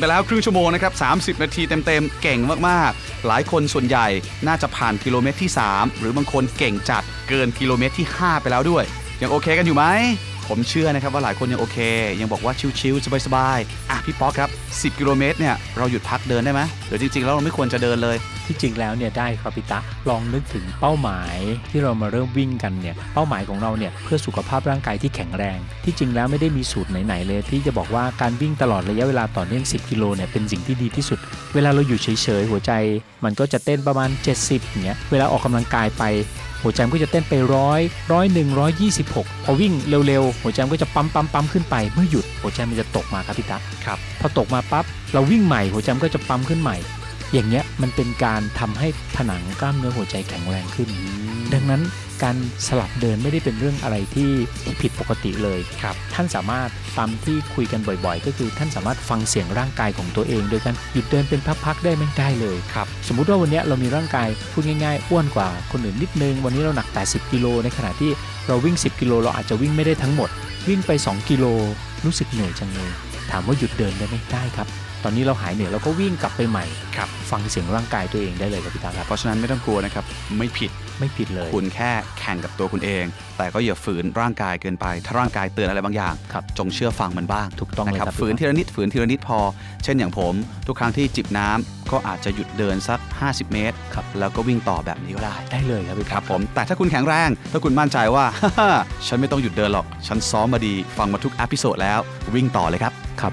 ไปแล้วครึ่งชั่วโมงนะครับ30 นาทีเต็มๆ เก่งมากๆ หลายคนส่วนใหญ่น่าจะผ่านกิโลเมตรที่ 3 หรือบางคนเก่งจัดเกินกิโลเมตรที่ 5 ไปแล้วด้วย ยังโอเคกันอยู่ไหม ผมเชื่อนะครับว่าหลายคนยังโอเค ยังบอกว่าชิลๆสบายๆอะพี่ป๊อกครับ 10 กิโลเมตรเนี่ยเราหยุดพักเดินได้ไหมหรือจริงๆแล้วเราไม่ควรจะเดินเลย ที่จริงแล้วเนี่ยได้ครับพี่ตะลองนึกถึงเป้าหมายที่เรามาเริ่มวิ่งกันเนี่ยเป้าหมายของเราเนี่ยเพื่อสุขภาพร่างกายที่แข็งแรง ที่จริงแล้วไม่ได้มีสูตรไหนๆเลย ที่จะบอกว่าการวิ่งตลอดระยะเวลาต่อเนื่อง 10 กิโลเนี่ยเป็นสิ่งที่ดีที่สุด เวลาเราอยู่เฉยๆหัวใจ มันก็จะเต้นประมาณ 70อย่างเงี้ยเวลาออกกำลังกายไปหัวใจมันก็จะเต้นไปร้อยร้อยหนึ่งร้อยยี่สิบหกพอวิ่งเร็วๆ หัวใจมันก็จะปั๊มปั๊มปั๊มขึ้นไป เมื่อหยุดหัวใจมันจะตกมาครับพี่ตะครับ พอตกมาปั๊บเราวิ่งใหม่หัวใจมันก็จะปั๊มขึ้นใหม่ อย่างเงี้ยมันเป็นการทำให้ผนังกล้ามเนื้อหัวใจแข็งแรงขึ้น ดังนั้นการสลับเดินไม่ได้เป็นเรื่องอะไรที่ที่ผิดปกติเลยครับ ท่านสามารถตามที่คุยกันบ่อยๆ ก็คือท่านสามารถฟังเสียงร่างกายของตัวเอง โดยการหยุดเดินเป็นพักๆได้ไม่ได้เลยครับสมมุติว่าวันเนี้ยเรามีร่างกายพูดง่ายๆ อ้วนกว่าคนอื่นนิดนึง วันนี้เราหนัก 80 กิโลในขณะที่เราวิ่ง 10 กิโลเราอาจจะวิ่งไม่ได้ทั้งหมด วิ่งไป 2 กิโลรู้สึกเหนื่อยจังเลยถามว่าหยุดเดินได้ไหมได้ครับ ตอนนี้เราหายเหนื่อยเราก็วิ่งกลับไปใหม่ครับฟังเสียงร่างกายตัวเองได้เลยครับพี่ตาครับเพราะฉะนั้นไม่ต้องกลัวนะครับไม่ผิดไม่ผิดเลย คุณแค่แข่งกับตัวคุณเอง แต่ก็อย่าฝืนร่างกายเกินไป ถ้าร่างกายเตือนอะไรบางอย่าง ครับจงเชื่อฟังมันบ้างถูกต้องเลยนะครับครับฝืนทีละนิดฝืนทีละนิดพอ เช่นอย่างผม ทุกครั้งที่จิบน้ำก็อาจจะหยุดเดินสัก 50 เมตร ครับ แล้วก็วิ่งต่อแบบนี้ก็ได้ ได้เลยครับพี่ครับผมแต่ถ้าคุณแข็งแรง ถ้าคุณมั่นใจว่า ฉันไม่ต้องหยุดเดินหรอก ฉันซ้อมมาดี ฟังมาทุก episode แล้ว วิ่งต่อเลยครับ ครับ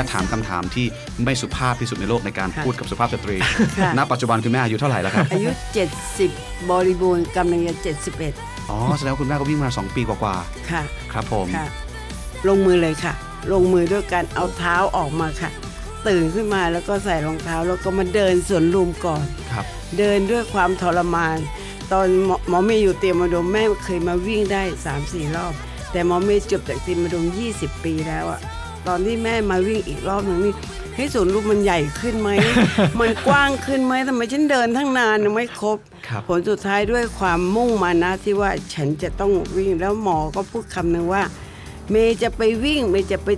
ญาต got ถามคำถามที่ไม่สุภาพที่สุดในโลกในการค่ะพูดกับสุภาพสตรีค่ะณปัจจุบันคุณแม่อายุเท่าไหร่แล้วครับ อายุ 70 บริบูรณ์กำลังจะ71 อ๋อ แสดงว่าคุณแม่ก็วิ่งมา 2 ปีกว่าค่ะๆครับผมค่ะลงมือเลยค่ะ ลงมือด้วยการเอาเท้าออกมาค่ะ ตื่นขึ้นมาแล้วก็ใส่รองเท้าแล้วก็มาเดินสวนลุมก่อนครับ เดินด้วยความทรมาน ตอนหมอหมอเมย์อยู่เตรียมมาดมแม่เคยมาวิ่งได้ 3-4 รอบ แต่หมอเมย์จบจากเตรียมมาดม 20 ปีแล้วอะ ตอนที่แม่มาวิ่งอีกรอบหนึงนี่ให้สวนลุมมันใหญ่ขึ้นไหม มันกว้างขึ้นไหมทำไมฉันเดินทั้งนานยังไม่ครบ ครับผลสุดท้ายด้วยความมุ่งมานะที่ว่าฉันจะต้องวิ่งแล้วหมอก็พูดคำหนึ่งว่า เมย์จะไปวิ่ง เมย์จะไป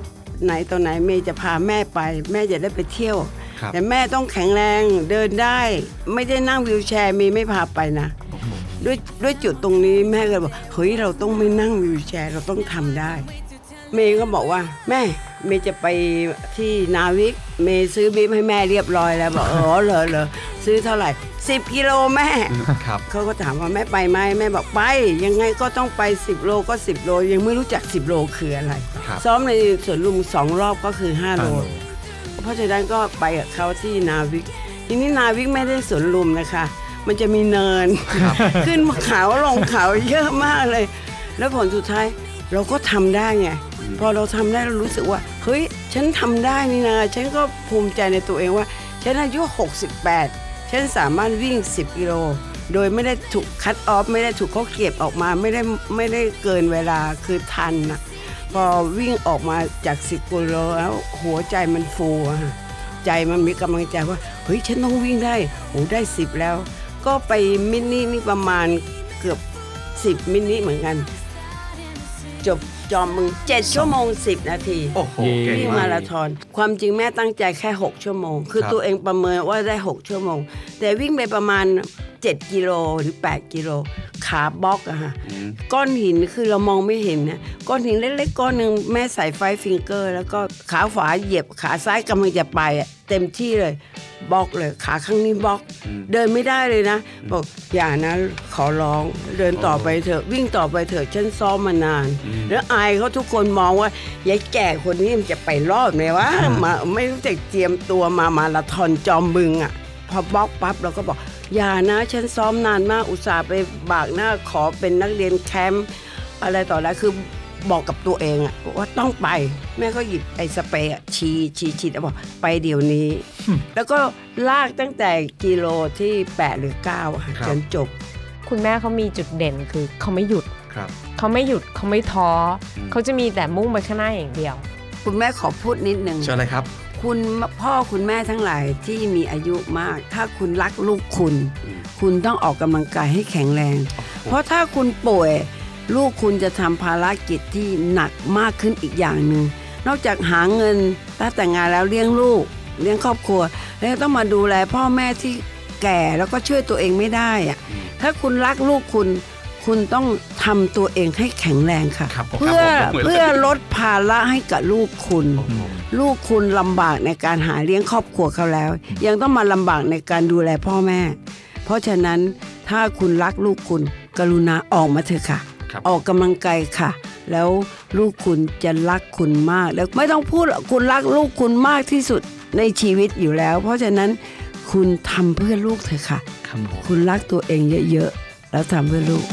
ไหนตอนไหน เมย์จะพาแม่ไป แม่จะได้ไปเที่ยว ครับ แต่แม่ต้องแข็งแรงเดินได้ ไม่ได้นั่งวิวแชร์เมย์ไม่พาไปนะ ด้วยด้วยจุดตรงนี้แม่ก็เลยบอกเฮ้ยเราต้องไม่นั่งวิวแชร์เราต้องทำได้ เมย์ก็บอกว่า แม่เมย์จะไปที่นาวิก เมย์ซื้อบิ๊บให้แม่เรียบร้อยแล้วบอกอ๋อเหรอเหรอซื้อเท่าไหร่ 10 กิโลแม่ครับเขาก็ถามว่าแม่ไปไหมแม่บอกไป ยังไงก็ต้องไป 10 โลก็ 10 โล ยังไม่รู้จัก 10 โลคืออะไรครับซ้อมในสวนลุมสองรอบก็คือ5โลห้าโล เพราะฉะนั้นก็ไปกับเขาที่นาวิก ทีนี้นาวิกไม่ได้สวนลุมนะคะ มันจะมีเนิน ขึ้นเขาลงเขาเยอะมากเลย แล้วผลสุดท้ายเราก็ทำได้ไง พอเราทำได้เรารู้สึกว่า เฮ้ย ฉันทำได้นี่นะฉันก็ภูมิใจในตัวเองว่า ฉันอายุ 68 ฉันสามารถวิ่ง 10 กิโล โดยไม่ได้ถูกคัดออฟ ไม่ได้ถูกเขาเก็บออกมาไม่ได้ไม่ได้เกินเวลาคือทันนะพอวิ่งออกมาจาก 10 กิโลแล้วหัวใจมันฟูอะใจมันมีกำลังใจว่า เฮ้ย ฉันต้องวิ่งได้โอ้ได้ 10 แล้ว ก็ไปมินินี่ประมาณเกือบ 10 มินิเหมือนกัน จบ จอมมึง 7 ชั่วโมง 10 นาทีโอ้โหเย้เก่งวิ่งมามากราธอน ความจริงแม่ตั้งใจแค่ 6 ชั่วโมง คือครับตัวเองประเมินว่าได้ 6 ชั่วโมง แต่วิ่งไปประมาณ 7 กิโลหรือ 8 กิโล ขาบล็อกอะฮะอืมก้อนหินคือเรามองไม่เห็นนะก้อนหินเล็กๆก้อนหนึ่งแม่ใส่ Five Finger แล้วก็ขาขวาเหยียบขาซ้ายกำลังจะไปอะเต็มที่เลยบล็อกเลยขาข้างนี้บล็อก เดินไม่ได้เลยนะ บอกอย่านะขอร้องเดินต่อไปเถอะวิ่งต่อไปเถอะฉันซ้อมมานาน แล้วอายเขาทุกคนมองว่ายายแก่คนนี้มันจะไปรอดไหมวะมาไม่รู้จักเตรียมตัวมามาราธอนจอมบึงอะ พอบล็อกปั๊บเราก็บอก อย่านะฉันซ้อมนานมากอุตส่าห์ไปบากหน้าขอเป็นนักเรียนแคมป์อะไรต่ออะไรคือบอกกับตัวเองอะว่าต้องไป แม่ก็หยิบไอ้สเปรย์อะชีชีชีแล้วบอกไปเดี๋ยวนี้ แล้วก็ลากตั้งแต่กิโลที่ 8 หรือ9อะค่ะครับจนจบ คุณแม่เขามีจุดเด่นคือเขาไม่หยุดครับเขาไม่หยุดเขาไม่ท้ออมเขาจะมีแต่มุ่งไปข้างหน้าอย่างเดียว คุณแม่ขอพูดนิดนึงเชิญเลยครับ คุณพ่อคุณแม่ทั้งหลายที่มีอายุมาก ถ้าคุณรักลูกคุณอืมคุณต้องออกกำลังกายให้แข็งแรง เพราะถ้าคุณป่วย ลูกคุณจะทำภารกิจที่หนักมากขึ้นอีกอย่างหนึ่งนอกจากหาเงินถ้าแต่งงานแล้วเลี้ยงลูก เลี้ยงครอบครัว แล้วยังต้องมาดูแลพ่อแม่ที่แก่แล้วก็ช่วยตัวเองไม่ได้อะถ้าคุณรักลูกคุณ คุณต้องทำตัวเองให้แข็งแรงค่ะครับผมเพื่อครับผมเพื่อลดภาระให้กับลูกคุณโอ้โหลูกคุณลำบากในการหาเลี้ยงครอบครัวเขาแล้ว ยังต้องมาลำบากในการดูแลพ่อแม่ เพราะฉะนั้นถ้าคุณรักลูกคุณ กรุณาออกมาเถอะค่ะครับออกกำลังกายค่ะ แล้วลูกคุณจะรักคุณมาก แล้วไม่ต้องพูดหรอกคุณรักลูกคุณมากที่สุดในชีวิตอยู่แล้ว เพราะฉะนั้นคุณทำเพื่อลูกเถอะค่ะครับผมคุณรักตัวเองเยอะๆ แล้วทำเพื่อลูก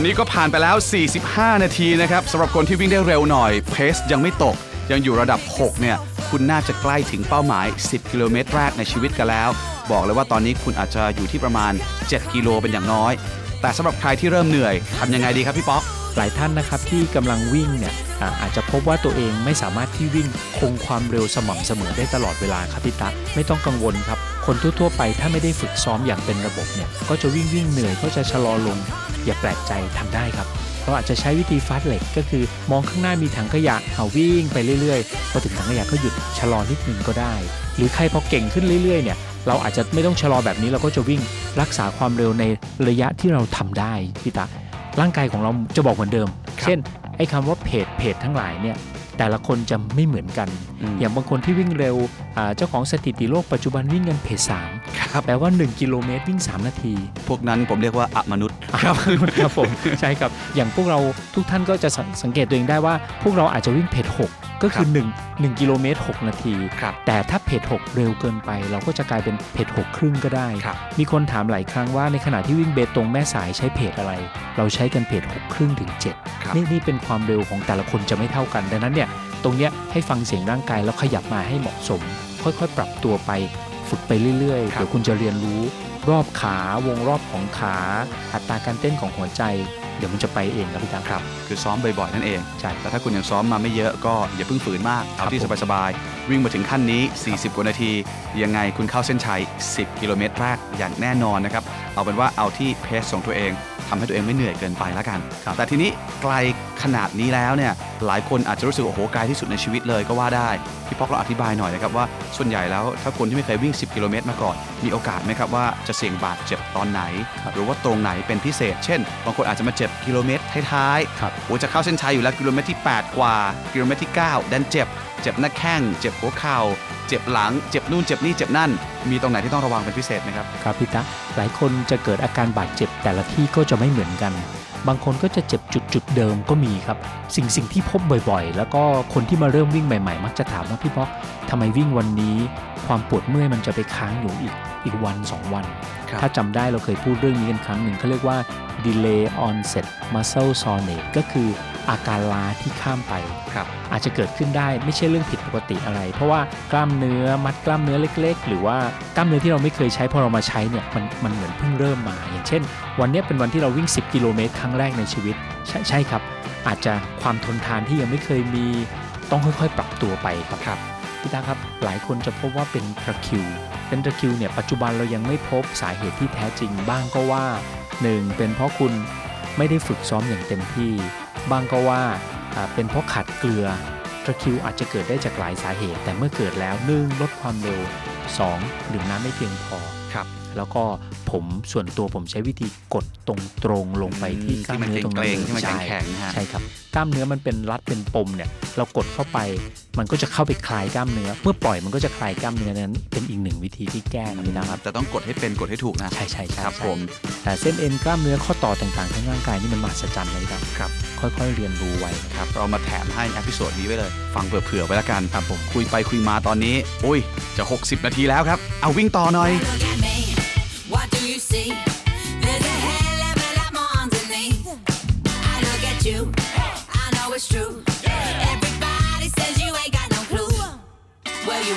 อนนี้ก็ผ่านไปแล้ว 45 นาทีนะครับสำหรับคนที่วิ่งได้เร็วหน่อย เพสยังไม่ตก ยังอยู่ระดับ 6 เนี่ย คุณน่าจะใกล้ถึงเป้าหมาย 10 กิโลเมตรแรกในชีวิตกันแล้ว บอกเลยว่าตอนนี้คุณอาจจะอยู่ที่ประมาณ 7 กิโลเป็นอย่างน้อย แต่สำหรับใครที่เริ่มเหนื่อยทำยังไงดีครับพี่ป๊อกหลายท่านนะครับที่กำลังวิ่งเนี่ยอาอาจจะพบว่าตัวเองไม่สามารถที่วิ่งคงความเร็วสม่ำเสมอได้ตลอดเวลาครับพี่ตาไม่ต้องกังวลครับ คนทั่วๆไปถ้าไม่ได้ฝึกซ้อมอย่างเป็นระบบเนี่ยก็จะวิ่งวิ่งเหนื่อยก็จะชะลอลง อย่าแปลกใจทำได้ครับ เราอาจจะใช้วิธีฟาสต์เหล็กก็คือ มองข้างหน้ามีถังขยะเอาวิ่งไปเรื่อยๆพอถึงถังขยะก็หยุดชะลอนิดนึงก็ได้ หรือใครพอเก่งขึ้นเรื่อยๆเนี่ยเราอาจจะไม่ต้องชะลอแบบนี้เราก็จะวิ่งรักษาความเร็วในระยะที่เราทำได้พี่ตาร่างกายของเราจะบอกเหมือนเดิม เช่นไอ้คำว่าเพจเพจทั้งหลายเนี่ยแต่ละคนจะไม่เหมือนกันอืมอย่างบางคนที่วิ่งเร็วอ่าเจ้าของสถิติโลกปัจจุบันวิ่งกันเพจสามครับแปลว่า 1 กิโลเมตรวิ่ง 3 นาที พวกนั้นผมเรียกว่าอมนุษย์ครับครับผมใช่ครับ อย่างพวกเราทุกท่านก็จะสังสังเกตตัวเองได้ว่า พวกเราอาจจะวิ่งเพจ6ก็คือ 1 1กิโลเมตร6นาทีครับแต่ถ้าเพจ6เร็วเกินไป เราก็จะกลายเป็นเพจ6ครึ่งก็ได้ครับมีคนถามหลายครั้งว่าในขณะที่วิ่งเบตงแม่สายใช้เพจอะไร เราใช้กันเพจ6ครึ่งถึงครับ7นี่นี่เป็นความเร็วของแต่ละคนจะไม่เท่ากันดังนั้นเนี่ย ตรงเนี้ยให้ฟังเสียงร่างกายแล้วขยับมาให้เหมาะสม ค่อยๆ ปรับตัวไปฝึกไปเรื่อยๆครับเดี๋ยวคุณจะเรียนรู้รอบขาวงรอบของขา อัตราการเต้นของหัวใจ เดี๋ยวมันจะไปเองครับพี่ตังครับ คือซ้อมบ่อยๆนั่นเองใช่แต่ถ้าคุณยังซ้อมมาไม่เยอะก็อย่าเพิ่งฝืนมาก เอาที่ครับผมสบายๆ วิ่งมาถึงขั้นนี้ 40 กว่านาที ยังไงคุณเข้าเส้นชัย 10 กิโลเมตรแรกอย่างแน่นอนนะครับ เอาเป็นว่าเอาที่เพสของตัวเอง ทำให้ตัวเองไม่เหนื่อยเกินไปแล้วกัน แต่ทีนี้ไกลขนาดนี้แล้วเนี่ยหลายคนอาจจะรู้สึกว่าโอ้โหไกลที่สุดในชีวิตเลยก็ว่าได้พี่ป๊อกเราอธิบายหน่อยนะครับว่าส่วนใหญ่แล้วถ้าคนที่ไม่เคยวิ่ง 10 กิโลเมตรมาก่อน มีโอกาสไหมครับว่าจะเสี่ยงบาดเจ็บตอนไหน หรือว่าตรงไหนเป็นพิเศษ เช่น บางคนอาจจะมาเจ็บกิโลเมตรท้ายๆครับโอ้จะเข้าเส้นชัยอยู่แล้วกิโลเมตรที่ 8 กว่า กิโลเมตรที่ 9 ดันเจ็บ เจ็บหน้าแข้ง เจ็บหัวเข่า เจ็บหลัง เจ็บนู่นเจ็บนี่เจ็บนั่น มีตรงไหนที่ต้องระวังเป็นพิเศษไหมครับ ครับพี่ตะหลายคนจะเกิดอาการบาดเจ็บแต่ละที่ก็จะไม่เหมือนกัน บางคนก็จะเจ็บจุดจุดๆเดิมก็มีครับ สิ่งสิ่งที่พบบ่อยๆ แล้วก็คนที่มาเริ่มวิ่งใหม่ๆ มักจะถามว่าพี่ป๊อกทำไมวิ่งวันนี้ ความปวดเมื่อยมันจะไปค้างอยู่อีกอีกวัน 2 วันครับถ้าจำได้เราเคยพูดเรื่องนี้กันครั้งหนึ่งเขาเรียกว่า delay onset muscle soreness ก็คือ อาการล้าที่ข้ามไปครับอาจจะเกิดขึ้นได้ไม่ใช่เรื่องผิดปกติอะไร เพราะว่ากล้ามเนื้อมัดกล้ามเนื้อเล็ก ๆ หรือว่ากล้ามเนื้อที่เราไม่เคยใช้พอเรามาใช้เนี่ยมันมันเหมือนเพิ่งเริ่มมา อย่างเช่น วันเนี้ยเป็นวันที่เราวิ่ง 10 กิโลเมตรครั้งแรกในชีวิต ใช่ใช่ครับ อาจจะความทนทานที่ยังไม่เคยมีต้องค่อยๆ ปรับตัวไปครับครับพี่ตาครับหลายคนจะพบว่าเป็นตะคริว เป็นตะคริวเนี่ยปัจจุบันเรายังไม่พบสาเหตุที่แท้จริงบ้างก็ว่า 1. เป็นเพราะคุณไม่ได้ฝึกซ้อมอย่างเต็มที่ บ้างก็ว่าอ่าเป็นเพราะขาดเกลือตะคริวอาจจะเกิดได้จากหลายสาเหตุ แต่เมื่อเกิดแล้ว 1. ลดความเร็ว 2. ดื่มน้ำไม่เพียงพอครับแล้วก็ ผมส่วนตัวผมใช้วิธีกดตรงตรงๆลงไปที่กล้ามเนื้อตรงนั้นที่มันใช่แข็งๆนะฮะใช่ครับกล้ามเนื้อมันเป็นรัดเป็นปมเนี่ย เรากดเข้าไปมันก็จะเข้าไปคลายกล้ามเนื้อ เมื่อปล่อยมันก็จะคลายกล้ามเนื้อนั้น เป็นอีกหนึ่งวิธีที่แก้นะพี่นะครับแต่ต้องกดให้เป็นกดให้ถูกนะใช่ใช่ใช่ครับใช่ผมแต่เส้นเอ็นกล้ามเนื้อข้อต่อต่างๆทั้งร่างกายนี่มันมหัศจรรย์เลยครับครับ ค่อยๆเรียนรู้ไว้ครับเรามาแถมให้อพิโซดนี้ไว้เลย ฟังเผื่อๆไว้แล้วกันครับผมคุยไปคุยมาตอนนี้อุ้ยจะ 60 นาทีแล้วครับ เอาวิ่งต่อหน่อย see? There's a hell of a lot more underneath. I look at you, I know it's true. Everybody says you ain't got no clue. Well, you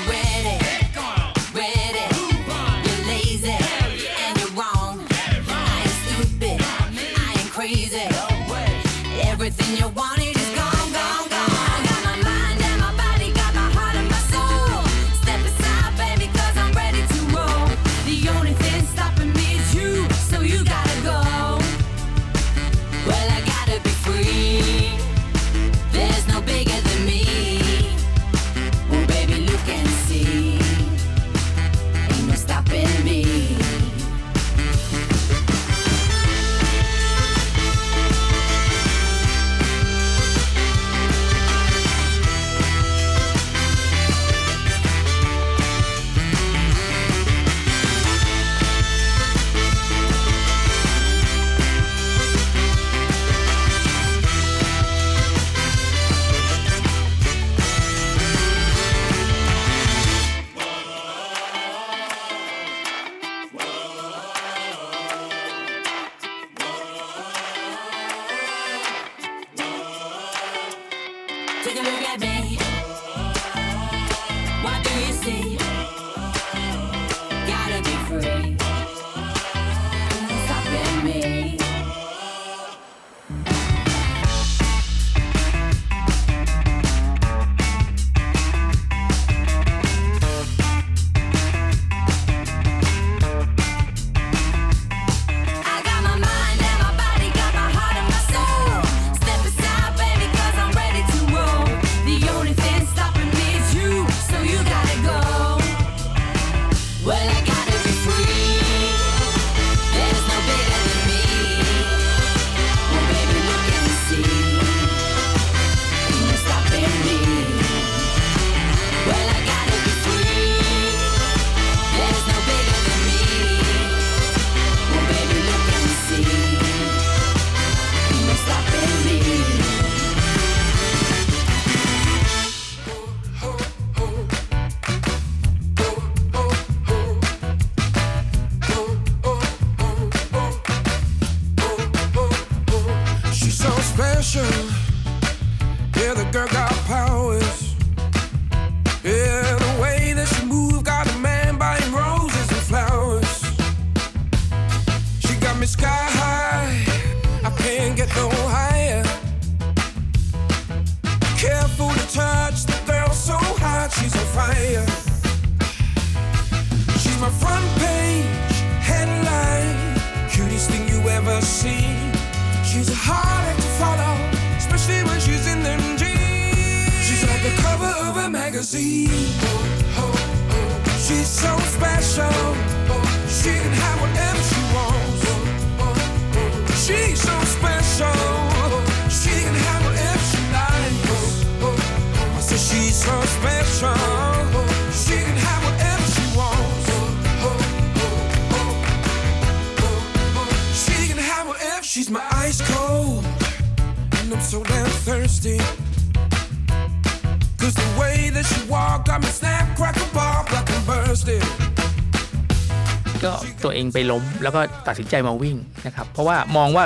ไปล้ม แล้วก็ตัดสินใจมาวิ่งนะครับ เพราะว่ามองว่า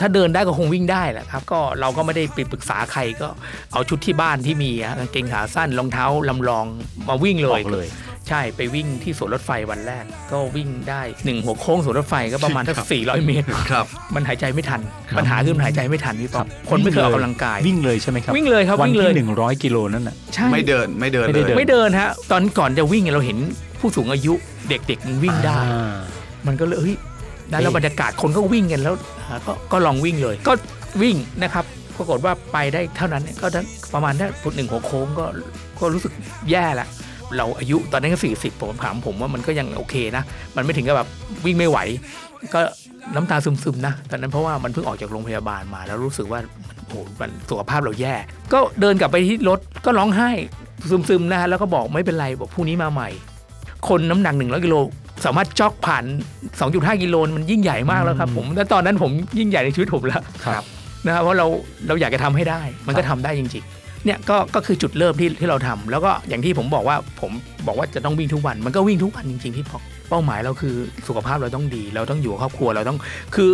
ถ้าเดินได้ก็คงวิ่งได้แหละครับ ก็เราก็ไม่ได้ไปปรึกษาใครก็เอาชุดที่บ้านที่มีอะกางเกงขาสั้นรองเท้าลำลองมาวิ่งเลอยอกเลย ใช่ไปวิ่งที่สวนรถไฟวันแรก ก็วิ่งได้หนึ่งหัวโค้งสวนรถไฟก็ประมาณสักสี่ร้อยเมตรครับมันหายใจไม่ทันปัญหาคือมันหายใจไม่ทันพี่ป๊อปคนไม่เคยออกกำลังกายวิ่งเลยใช่ไหมครับวิ่งเลยครับวันวิ่งเลยที่หนึ่งร้อยกิโลนั่นน่ะใช่ไม่เดินไม่เดินไม่เลได้ยเดินไม่เดินฮะตอนก่อนจะวิ่งเราเห็นผู้สูงอายุเด็กๆมันวิ่งได้อ่า มันก็เลยเฮ้ยได้แล้วเอ๊ะบรรยากาศคนก็วิ่งกันแล้วอ่าก็ก็ลองวิ่งเลย ก็วิ่งนะครับปรากฏว่าไปได้เท่านั้นเนี่ยก็ได้ประมาณได้ฟุตหนึ่งหัวโค้งก็ก็รู้สึกแย่ละเราอายุตอนนั้นก็สี่สิบผมถามผมว่ามันก็ยังโอเคนะ มันไม่ถึงกับแบบวิ่งไม่ไหว ก็น้ำตาซึมๆนะตอนนั้นเพราะว่ามันเพิ่งออกจากโรงพยาบาลมาแล้วรู้สึกว่าโอ้โหมันสุขภาพเราแย่ ก็เดินกลับไปที่รถก็ร้องไห้ซึมๆนะฮะแล้วก็บอกไม่เป็นไรบอกพรุ่งนี้มาใหม่ คนน้ำหนักหนึ่งร้อยกิโล สามารถจ็อกผ่าน 2.5 กิโลมันยิ่งใหญ่มากแล้วครับผมแล้วตอนนั้นผมยิ่งใหญ่ในชีวิตผมแล้วครับนะครับเพราะเราเราอยากจะทำให้ได้ มันก็ทำได้จริงๆเนี่ยก็ก็คือจุดเริ่มที่ที่เราทำแล้วก็อย่างที่ผมบอกว่าผมบอกว่าจะต้องวิ่งทุกวัน มันก็วิ่งทุกวันจริงๆพี่พอกเป้าหมายเราคือสุขภาพเราต้องดี เราต้องอยู่กับครอบครัวเราต้องคือ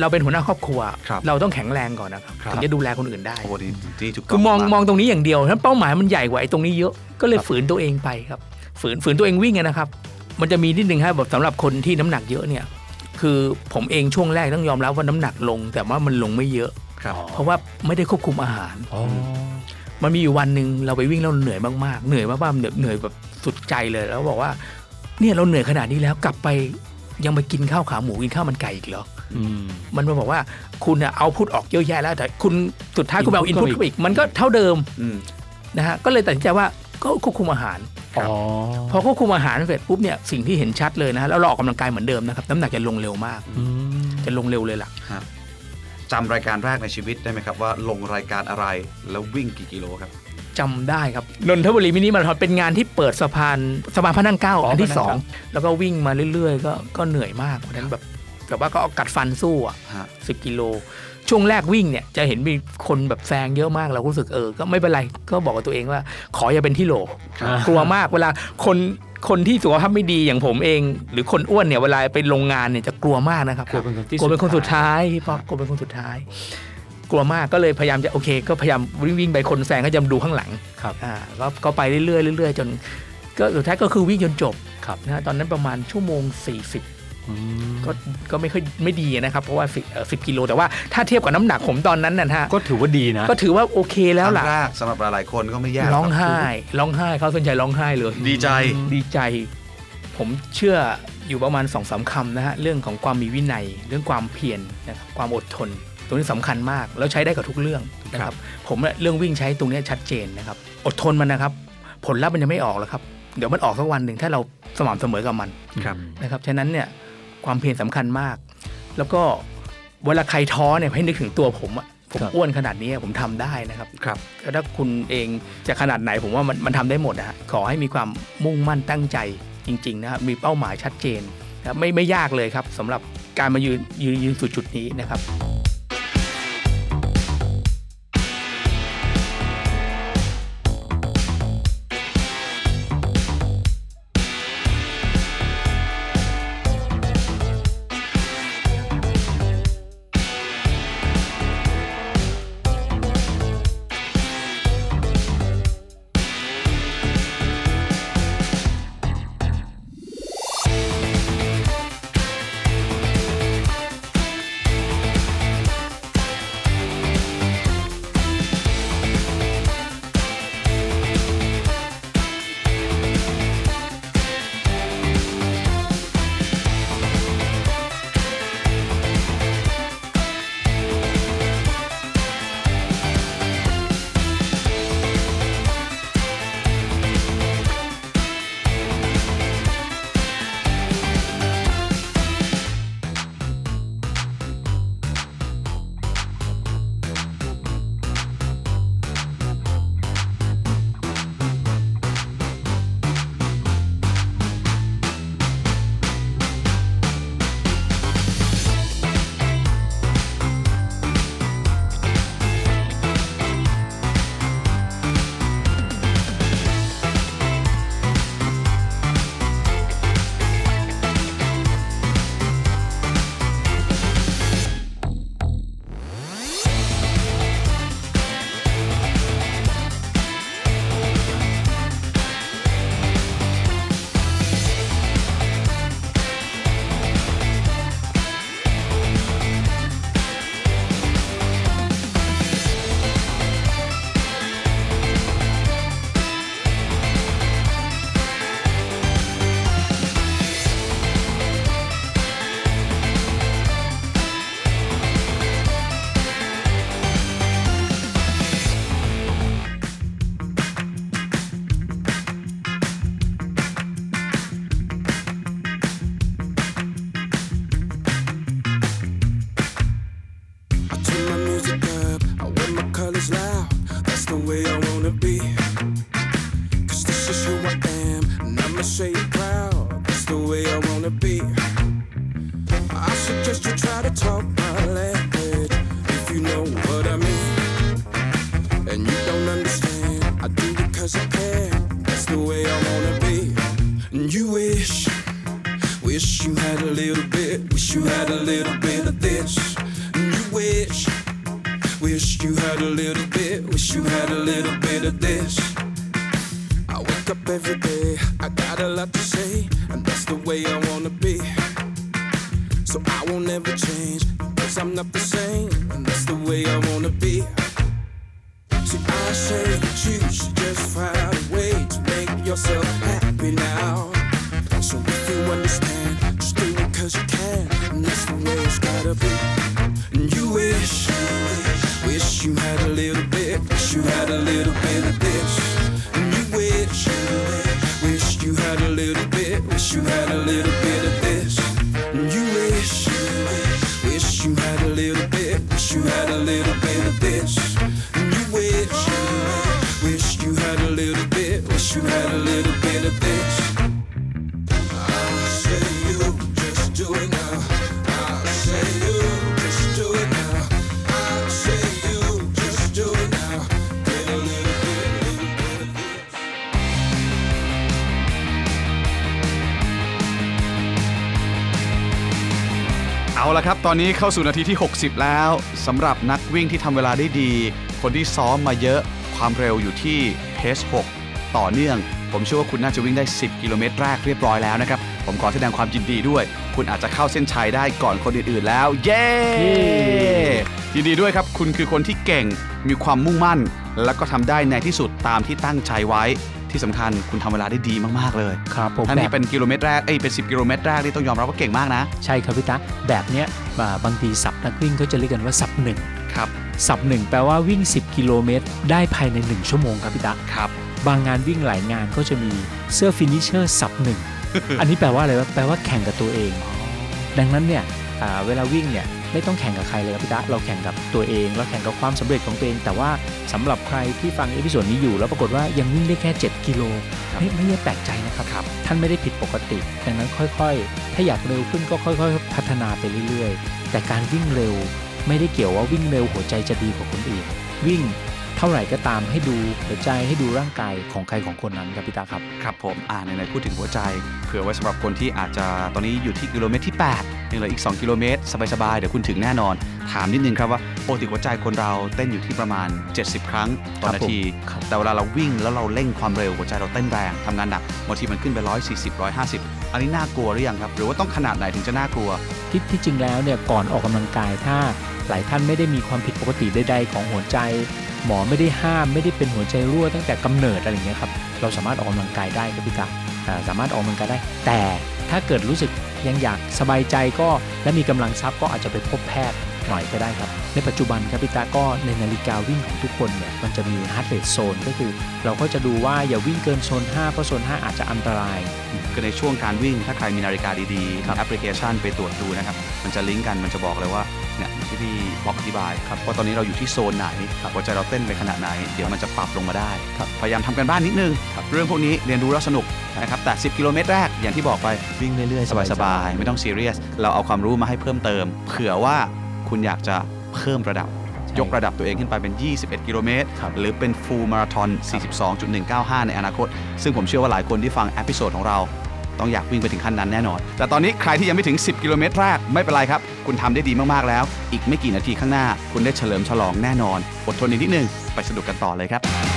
เราเป็นหัวหน้าครอบครัวครับเราต้องแข็งแรงก่อนนะครับครับถึงจะดูแลคนอื่นได้โอ้ดีดีถูกต้คือมองากมองตรงนี้อย่างเดียวนั้นเป้าหมายมันใหญ่กว่าไอ้ตรงนี้เยอะก็เลยฝืนตัวเองไปครับ ฝืนฝืนตัวเองวิ่งอะนะครับ มันจะมีนิดนึงครับแบบสำหรับคนที่น้ำหนักเยอะเนี่ย คือผมเองช่วงแรกต้องยอมรับว่าน้ำหนักลง แต่ว่ามันลงไม่เยอะครับเพราะว่าไม่ได้ควบคุมอาหารอ๋อมันมีอยู่วันหนึ่งเราไปวิ่งแล้วเหนื่อยมากๆ เหนื่อยมากๆเหนื่อยเหนื่อยแบบสุดใจเลยแล้วบอกว่าเนี่ยเราเหนื่อยขนาดนี้แล้วกลับไปยังไปกินข้าวขาหมูกินข้าวมันไก่อีกเหรออืมมันมาบอกว่าคุณอะเอาพุทออกเยอะแยะแล้วแต่คุณสุดท้ายคุณไปเอาอิน input พุตเข้าไปอีกอีกมันก็เท่าเดิมอืมนะฮะก็เลยตัดสินใจว่าก็ควบคุมอาหารอ๋อ พอควบคุมอาหารเสร็จปุ๊บเนี่ยสิ่งที่เห็นชัดเลยนะฮะแล้วเราออกกำลังกายเหมือนเดิมนะครับน้ำหนักจะลงเร็วมากอืมจะลงเร็วเลยล่ะจำรายการแรกในชีวิตได้ไหมครับว่าลงรายการอะไรแล้ววิ่งกี่กิโลครับจำได้ครับนนทบุรีมินิมาราธอนเป็นงานที่เปิดสะพานสะพานพระนั่งเกล้าอ๋ออันที่พระนั่งสองเกล้แล้วก็วิ่งมาเรื่อยๆ ก็ก็เหนื่อยมากวันนั้นแบบแต่ว่าก็เอากัดฟันสู้อะฮะสิบกิโล ช่วงแรกวิ่งเนี่ยจะเห็นมีคนแบบแซงเยอะมากเราก็รู้สึกเออ ก็ไม่เป็นไรก็บอกกับตัวเองว่า ขออย่าเป็นที่โหลกลัวมากเวลาคนคนที่สุขภาพไม่ดีอย่างผมเอง หรือคนอ้วนเนี่ยเวลาไปโรงงานเนี่ยจะกลัวมากนะครับกลัวเป็นคนที่กลัวเป็นคนสุดท้ายพี่ป๊อกกลัวเป็นคนสุดท้าย กลัวมากก็เลยพยายามจะโอเค ก็พยายามวิ่งวิ่งไปคนแซงก็จะดูข้างหลังครับอ่าก็ก็ไปเรื่อยๆเรื่อยๆจน ก็สุดท้ายก็คือวิ่งจนจบครับนะฮะตอนนั้นประมาณชั่วโมง 40อืม ก็ก็ไม่ค่อยไม่ดีนะครับ เพราะว่าสิสิบกิโลแต่ว่าถ้าเทียบกับน้ำหนักผมตอนนั้นนะฮะก็ถือว่าดีนะ ก็ถือว่าโอเคแล้วล่ะครั้งแรกสำหรับหลายๆคนก็ไม่แย่ร้องคบไห้ร้องไห้เขาสนใจร้องไห้เลย ดีใจดีใจ ผมเชื่ออยู่ประมาณสองสามคำนะฮะเรื่องของความมีวินัย เรื่องความเพียรนะครับความอดทน ตรงนี้สำคัญมากแล้วใช้ได้กับทุกเรื่องนะครับ ผมเนี่ยเรื่องวิ่งใช้ตรงเนี้ยชัดเจนนะครับ อดทนมันนะครับ ผลลัพธ์มันยังไม่ออกหรอกครับ เดี๋ยวมันออกสักวันหนึ่งถ้าเราสม่ำเสมอกับมันครับนะครับฉะนั้นเนี่ย ความเพียรสำคัญมาก แล้วก็เวลาใครท้อเนี่ยให้นึกถึงตัวผมอะผมครับอ้วนขนาดนี้ผมทำได้นะครับครับถ้าคุณเองจะขนาดไหนผมว่ามันมันทำได้หมดนะฮะขอให้มีความมุ่งมั่นตั้งใจจริงๆนะครับมีเป้าหมายชัดเจนนะครับไม่ไม่ยากเลยครับสำหรับการมายืนยืนยืนสู่จุดนี้นะครับ เอาละครับ ตอนนี้เข้าสู่นาทีที่ 60 แล้วสำหรับนักวิ่งที่ทำเวลาได้ดี คนที่ซ้อมมาเยอะความเร็วอยู่ที่เพส6ต่อเนื่อง ผมเชื่อว่าคุณน่าจะวิ่งได้ 10 กิโลเมตรแรกเรียบร้อยแล้วนะครับ ผมขอแสดงความยินดีด้วย คุณอาจจะเข้าเส้นชัยได้ก่อนคนอื่นๆแล้ว เย้ยินดีด้วยครับ คุณคือคนที่เก่งมีความมุ่งมั่น แล้วก็ทำได้ในที่สุดตามที่ตั้งใจไว้ ที่สำคัญคุณทำเวลาได้ดีมากๆเลยครับผมท่านแบนี้บเป็นกิโลเมตรแรกเอ้ยเป็น 10 กิโลเมตรแรกที่ต้องยอมรับว่าเก่งมากนะ ใช่ครับพี่ตาแบบเนี้ยอ่าบางที sub นักวิ่งก็จะเรียกกันว่า sub หนึ่งครับ sub หนึ่งแปลว่าวิ่ง 10 กิโลเมตร ได้ภายใน 1 ชั่วโมงครับพี่ตาครับบางงานวิ่งหลายงานก็จะมีเสื้อ finisher sub หนึ่งอันนี้แปลว่าอะไรวะแปลว่าแข่งกับตัวเอง ดังนั้นเนี่ยอ่าเวลาวิ่งเนี่ย ไม่ต้องแข่งกับใครเลยครับพี่ตาเราแข่งกับตัวเอง เราแข่งกับความสำเร็จของตัวเอง แต่ว่าสำหรับใครที่ฟังเอพิโซดนี้อยู่ แล้วปรากฏว่ายังวิ่งได้แค่ 7 กิโลไม่ไม่ได้แปลกใจนะครับท่านไม่ได้ผิดปกติ ดังนั้นค่อยๆ ถ้าอยากเร็วขึ้นก็ค่อยๆ พัฒนาไปเรื่อยๆ แต่การวิ่งเร็ว ไม่ได้เกี่ยวว่าวิ่งเร็วหัวใจจะดีกว่าคนอื่น วิ่ง เท่าไหร่ก็ตามให้ดูหัวใจให้ดูร่างกายของใครของคนนั้นครับพี่ตาครับ ครับผมอ่าในในๆพูดถึงหัวใจ เผื่อไว้สำหรับคนที่อาจจะตอนนี้อยู่ที่กิโลเมตรที่8ยังเหลืออีก 2 กิโลเมตร สบายๆ เดี๋ยวคุณถึงแน่นอน ถามนิดนึงครับว่าปกติหัวใจคนเราเต้นอยู่ที่ประมาณ 70 ครั้งต่อครับนาทีผมครับแต่เวลาเราวิ่งแล้วเราเร่งความเร็วหัวใจเราเต้นแรงทำงานหนักบางทีมันขึ้นไป140 150 อันนี้น่ากลัวหรือยังครับ หรือว่าต้องขนาดไหนถึงจะน่ากลัว ที่ที่จริงแล้วเนี่ยก่อนออกกำลังกายถ้าหลายท่านไม่ได้มีความผิดปกติใดๆของหัวใจ หมอไม่ได้ห้ามไม่ได้เป็นหัวใจรั่วตั้งแต่กำเนิดอะไรอย่างเงี้ยครับเราสามารถออกกำลังกายได้ครับพี่ตาสามารถออกกำลังกายได้ แต่ถ้าเกิดรู้สึกยังอยากสบายใจก็และมีกำลังทรัพย์ก็อาจจะไปพบแพทย์หน่อยก็ได้ครับ ในปัจจุบันครับพี่ตาก็ในนาฬิกาวิ่งของทุกคนเนี่ยมันจะมี heart rate zone ก็คือ เราก็จะดูว่าอย่าวิ่งเกินโซน 5 เพราะโซน 5 อาจจะอันตราย คือในช่วงการวิ่งถ้าใครมีนาฬิกาดีๆครับแอปพลิเคชันไปตรวจดูนะครับ มันจะลิงก์กันมันจะบอกเลยว่าเนี่ยที่พี่บอกอธิบายครับว่าตอนนี้เราอยู่ที่โซนไหนหัวใจเราเต้นไปขนาดไหน เดี๋ยวมันจะปรับลงมาได้ครับพยายามทำการบ้านนิดนึง เรื่องพวกนี้เรียนรู้แล้วสนุกนะครับแต่ 10 กิโลเมตรแรกอย่างที่บอกไปวิ่งเรื่อยๆสบายๆไม่ต้องซีเรียสเราเอาความรู้มาให้เพิ่มเติม เผื่อว่าคุณอยากจะ เพิ่มระดับ ยกระดับตัวเองขึ้นไปเป็น 21 กิโลเมตรครับหรือเป็น full marathon 42.195 ในอนาคต ซึ่งผมเชื่อว่าหลายคนที่ฟัง episode ของเรา ต้องอยากวิ่งไปถึงขั้นนั้นแน่นอน แต่ตอนนี้ใครที่ยังไม่ถึง 10 กิโลเมตรแรกไม่เป็นไรครับ คุณทำได้ดีมาก ๆ แล้ว อีกไม่กี่นาทีข้างหน้า คุณได้เฉลิมฉลองแน่นอน อดทนอีกนิดนึง ไปสนุกกันต่อเลยครับ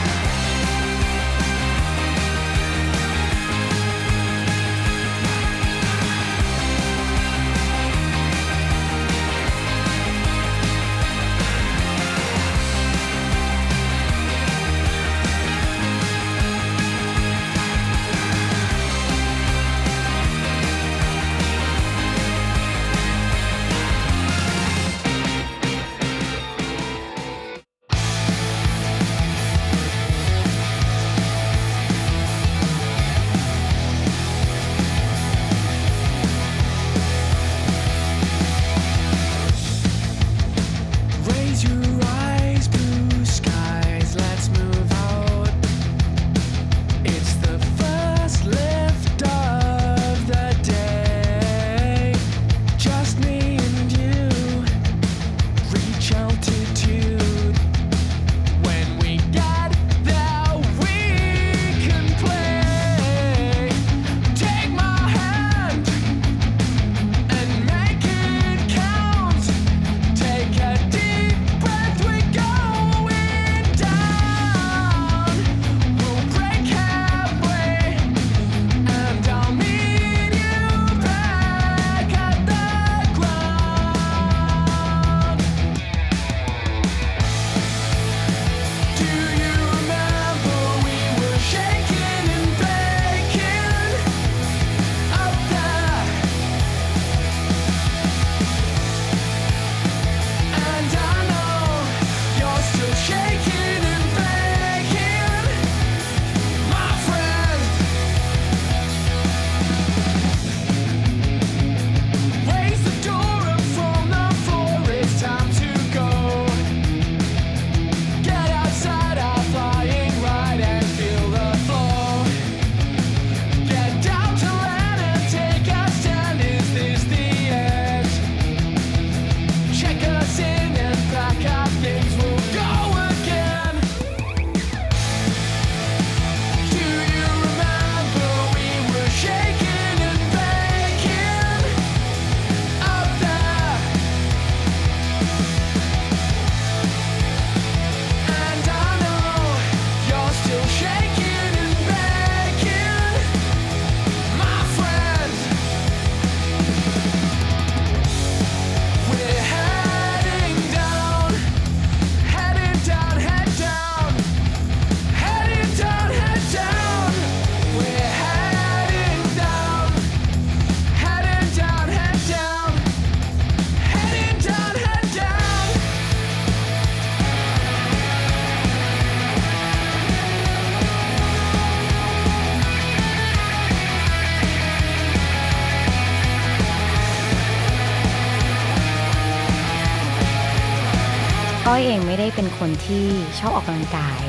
ไม่ได้เป็นคนที่ชอบออกกำลังกาย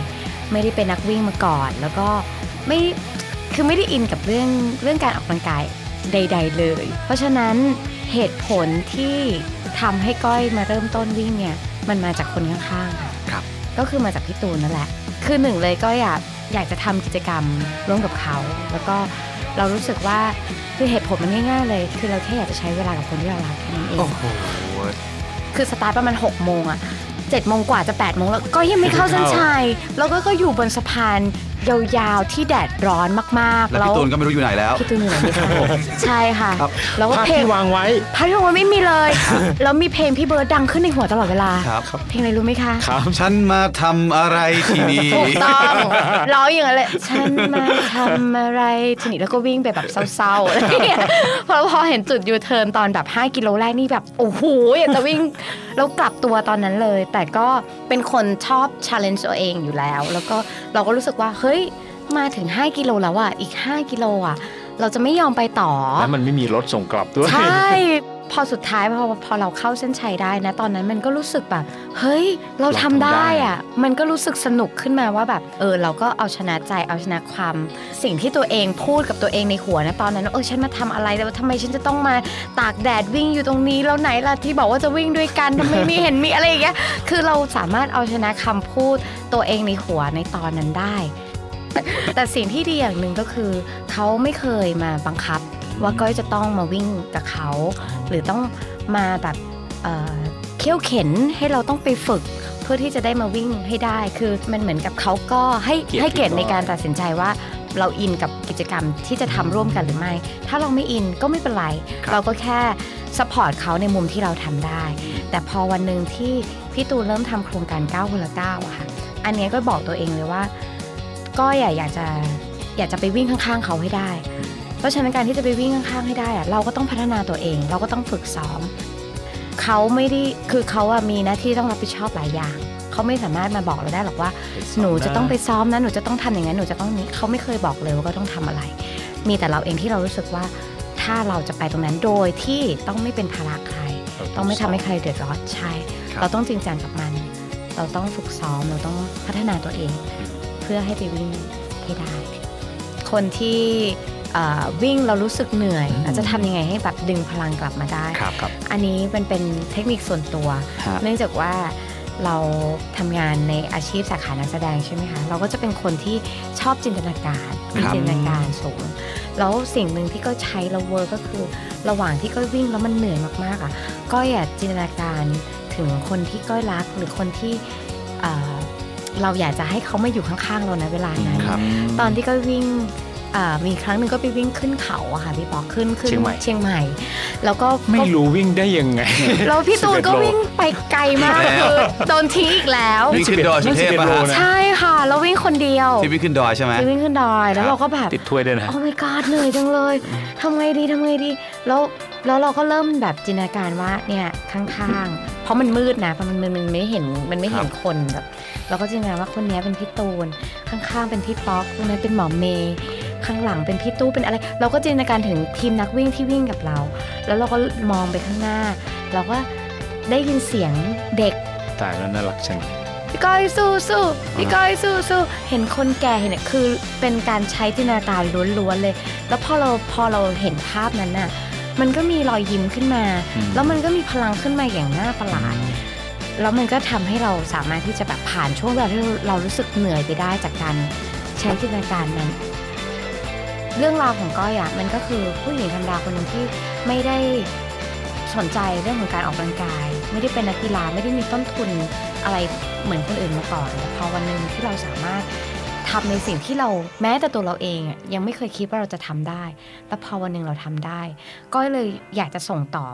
ไม่ได้เป็นนักวิ่งมาก่อน แล้วก็ไม่คือไม่ได้อินกับเรื่องเรื่องการออกกำลังกายใด ๆ เลย เพราะฉะนั้นเหตุผลที่ทำให้ก้อยมาเริ่มต้นวิ่งเนี่ยมันมาจากคนข้างๆค่ะครับ ก็คือมาจากพี่ตูนนั่นแหละ คือหนึ่งเลยก็อยากอยากจะทำกิจกรรมร่วมกับเขา แล้วก็เรารู้สึกว่าคือเหตุผลมันง่ายๆเลย คือเราแค่อยากจะใช้เวลากับคนที่เรารักแค่นั้นเองโอ้โหคือสตาร์ทประมาณ6กโมงอะ เจ็ดโมงกว่าจะ8ปดโมงแล้วก็ยังไม่เข้าเส้นชัยแล้วก็ก็อยู่บนสะพาน ยาวๆที่แดดร้อนมากๆแล้วพี่ตูนก็ไม่รู้อยู่ไหนแล้ว พี่ตูนอยู่ไหนไม่รู้ใช่ค่ะ ครับ แล้วก็ภาพเพลงที่วางไว้ภาพที่วางไว้ไม่มีเลย แล้วมีเพลงพี่เบิร์ดดังขึ้นในหัวตลอดเวลา ครับ เพลงอะไรรู้ไหมคะ ครับ ฉันมาทำอะไรที่นี่ถูกต้องร้องอย่างนั้นเลยฉันมาทำอะไรทีนี้แล้วก็วิ่งไปแบบเศร้าๆอะไรอย่างเงี้ยพอพอเห็นจุดยูเทิร์นตอนแบบ 5 กิโลแรกนี่แบบ โอ้โหอยากจะวิ่งแล้วกลับตัวตอนนั้นเลย แต่ก็เป็นคนชอบ challenge ตัวเองอยู่แล้ว แล้วก็เราก็รู้สึกว่าเฮ้ยมาถึง 5 กิโลแล้วอะ อีก 5 กิโลอะ เราจะไม่ยอมไปต่อ แล้วมันไม่มีรถส่งกลับด้วย ใช่ พอสุดท้ายพอพอเราเข้าเส้นชัยได้นะ ตอนนั้นมันก็รู้สึกแบบ เฮ้ย เราทำได้อะมันก็รู้สึกสนุกขึ้นมาว่าแบบ เออ เราก็เอาชนะใจ เอาชนะความ สิ่งที่ตัวเองพูดกับตัวเองในหัวนะ ตอนนั้นว่าเออ ฉันมาทำอะไรแต่ว่าทำไมฉันจะต้องมาตากแดดวิ่งอยู่ตรงนี้ แล้วไหนล่ะที่บอกว่าจะวิ่งด้วยกันทำไมไม่เห็นมีอะไรอย่างเงี้ย คือเราสามารถเอาชนะคำพูดตัวเองในหัวในตอนนั้นได้ แต่สิ่งที่ดีอย่างหนึ่งก็คือ เขาไม่เคยมาบังคับ ว่าก้อยจะต้องมาวิ่งกับเขา หรือต้องมาแบบเอ่อเขี่ยวเข็นให้เราต้องไปฝึกเพื่อที่จะได้มาวิ่งให้ได้ คือมันเหมือนกับเขาก็ให้เกียรติให้เกียรติพี่ในก้อยการตัดสินใจว่าเราอินกับกิจกรรมที่จะทำร่วมกันหรือไม่ ถ้าเราไม่อินก็ไม่เป็นไรครับเราก็แค่สปอร์ตเขาในมุมที่เราทำได้ แต่พอวันหนึ่งที่พี่ตูนเริ่มทำโครงการ9คนละ9อะค่ะ อันเนี้ยก็บอกตัวเองเลยว่า ก็อยากอยากจะอยากจะไปวิ่งข้างๆเขาให้ได้ เพราะฉะนั้นการที่จะไปวิ่งข้างๆให้ได้อะเราก็ต้องพัฒนาตัวเอง เราก็ต้องฝึกซ้อมเขาไม่ได้คือเขาอะมีหน้าที่ต้องรับผิดชอบหลายอย่างเขาไม่สามารถมาบอกเราได้หรอกว่า หนูจะต้องไปซ้อมนะหนูจะต้องทำอย่างนั้นหนูจะต้องนี้เขาไม่เคยบอกเลยว่าก็ต้องทำอะไร มีแต่เราเองที่เรารู้สึกว่าถ้าเราจะไปตรงนั้นโดยที่ต้องไม่เป็นภาระใคร ต้องไม่ทำให้ใครเดือดร้อนใช่ครับเราต้องจริงจังกับมัน เราต้องฝึกซ้อมเราต้องพัฒนาตัวเอง เพื่อให้ไปวิ่งให้ได้ คนที่เอ่อวิ่งเรารู้สึกเหนื่อยเราจะทำยังไงให้แบบดึงพลังกลับมาได้ครับครับอันนี้มันเป็นเทคนิคส่วนตัวฮะเนื่องจากว่าเราทำงานในอาชีพสาขานักแสดงใช่ไหมคะ เราก็จะเป็นคนที่ชอบจินตนาการมีครับจินตนาการสูง แล้วสิ่งหนึ่งที่ก็ใช้แล้วเวิร์กก็คือ ระหว่างที่ก้อยวิ่งแล้วมันเหนื่อยมากๆอะก็อยากจินตนาการถึงคนที่ก้อยรักหรือคนที่ เอ่อเราอยากจะให้เขามาอยู่ข้างๆเราในเวลานั้น ครับ ตอนที่ก้อยวิ่งอ่ามีครั้งหนึ่งก็ไปวิ่งขึ้นเขาอะค่ะพี่ปอขึ้นขึ้นเชียงใหม่ เชียงใหม่ แล้วก็ไม่ก็รู้วิ่งได้ยังไง แล้วพี่ตูนก็11โล วิ่งไปไกลมากแล้วคือโดนทิ้งอีกแล้ว วิ่งขึ้นดอยสุเทพ11ป่ะโลฮะนะใช่ค่ะแล้ววิ่งคนเดียวที่วิ่งขึ้นดอยใช่ไหม ที่วิ่งขึ้นดอยแล้วเราก็แบบ ติดถ้วยด้วยนะ โอ้ my god เหนื่อยจังเลยทำไงดีทำไงดี แล้วแล้วเราก็เริ่มแบบจินตนาการว่าเนี่ยข้างๆ เพราะมันมืดนะเพราะมันมันมันไม่เห็นมันไม่เห็นคนแบบเราก็จินตนาการว่าคนเนี้ยเป็นพี่ตูนข้างๆ เป็นพี่ป๊อกตรงนั้นเป็นหมอเมย์ข้างหลังเป็นพี่ตู้เป็นอะไร เราก็จินตนาการถึงทีมนักวิ่งที่วิ่งกับเรา แล้วเราก็มองไปข้างหน้า เราก็ได้ยินเสียงเด็กตายแล้วน่ารักจังพี่ก้อยสู้สู้พี่ก้อยสู้สู้เห็นคนแก่เห็นเนี่ยคือเป็นการใช้จินตนาการล้วนๆเลย แล้วพอเราพอเราเห็นภาพนั้นน่ะ มันก็มีรอยยิ้มขึ้นมาอืมแล้วมันก็มีพลังขึ้นมาอย่างน่าประหลาดแล้วมันก็ทำให้เราสามารถที่จะแบบผ่านช่วงเวลาที่เรารู้สึกเหนื่อยไปได้จากการใช้จินตนาการนั้น เรื่องราวของก้อยอะมันก็คือผู้หญิงธรรมดาคนหนึ่งที่ไม่ได้สนใจเรื่องของการออกกำลังกาย ไม่ได้เป็นนักกีฬาไม่ได้มีต้นทุนอะไรเหมือนคนอื่นมาก่อนแต่พอวันหนึ่งที่เราสามารถ ทำในสิ่งที่เราแม้แต่ตัวเราเองอะยังไม่เคยคิดว่าเราจะทำได้แล้วพอวันหนึ่งเราทำได้ ก็เลยอยากจะส่งต่อ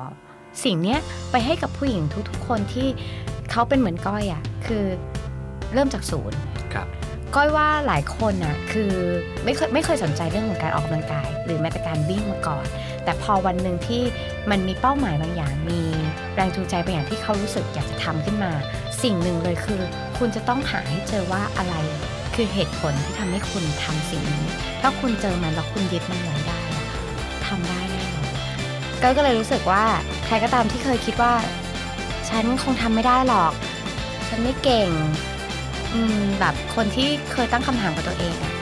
สิ่งเนี้ยไปให้กับผู้หญิงทุกๆ คนที่เขาเป็นเหมือนก้อยอะคือเริ่มจากศูนย์ครับก้อยว่าหลายคนน่ะคือไม่เคยไม่เคยสนใจเรื่องของการออกกำลังกาย หรือแม้แต่การวิ่งมาก่อน แต่พอวันหนึ่งที่มันมีเป้าหมายบางอย่างมีแรงจูงใจบางอย่างที่เขารู้สึกอยากจะทำขึ้นมา สิ่งหนึ่งเลยคือ คุณจะต้องหาให้เจอว่าอะไร คือเหตุผลที่ทำให้คุณทำสิ่งนี้ ถ้าคุณเจอมันแล้วคุณยึดมันไว้ได้อะทำได้แน่นอนก้อยก็เลยรู้สึกว่าใครก็ตามที่เคยคิดว่า ฉันคงทำไม่ได้หรอกฉฉันไม่เก่งอืมแบบคนที่เคยตั้งคำถามกับตัวเองอะ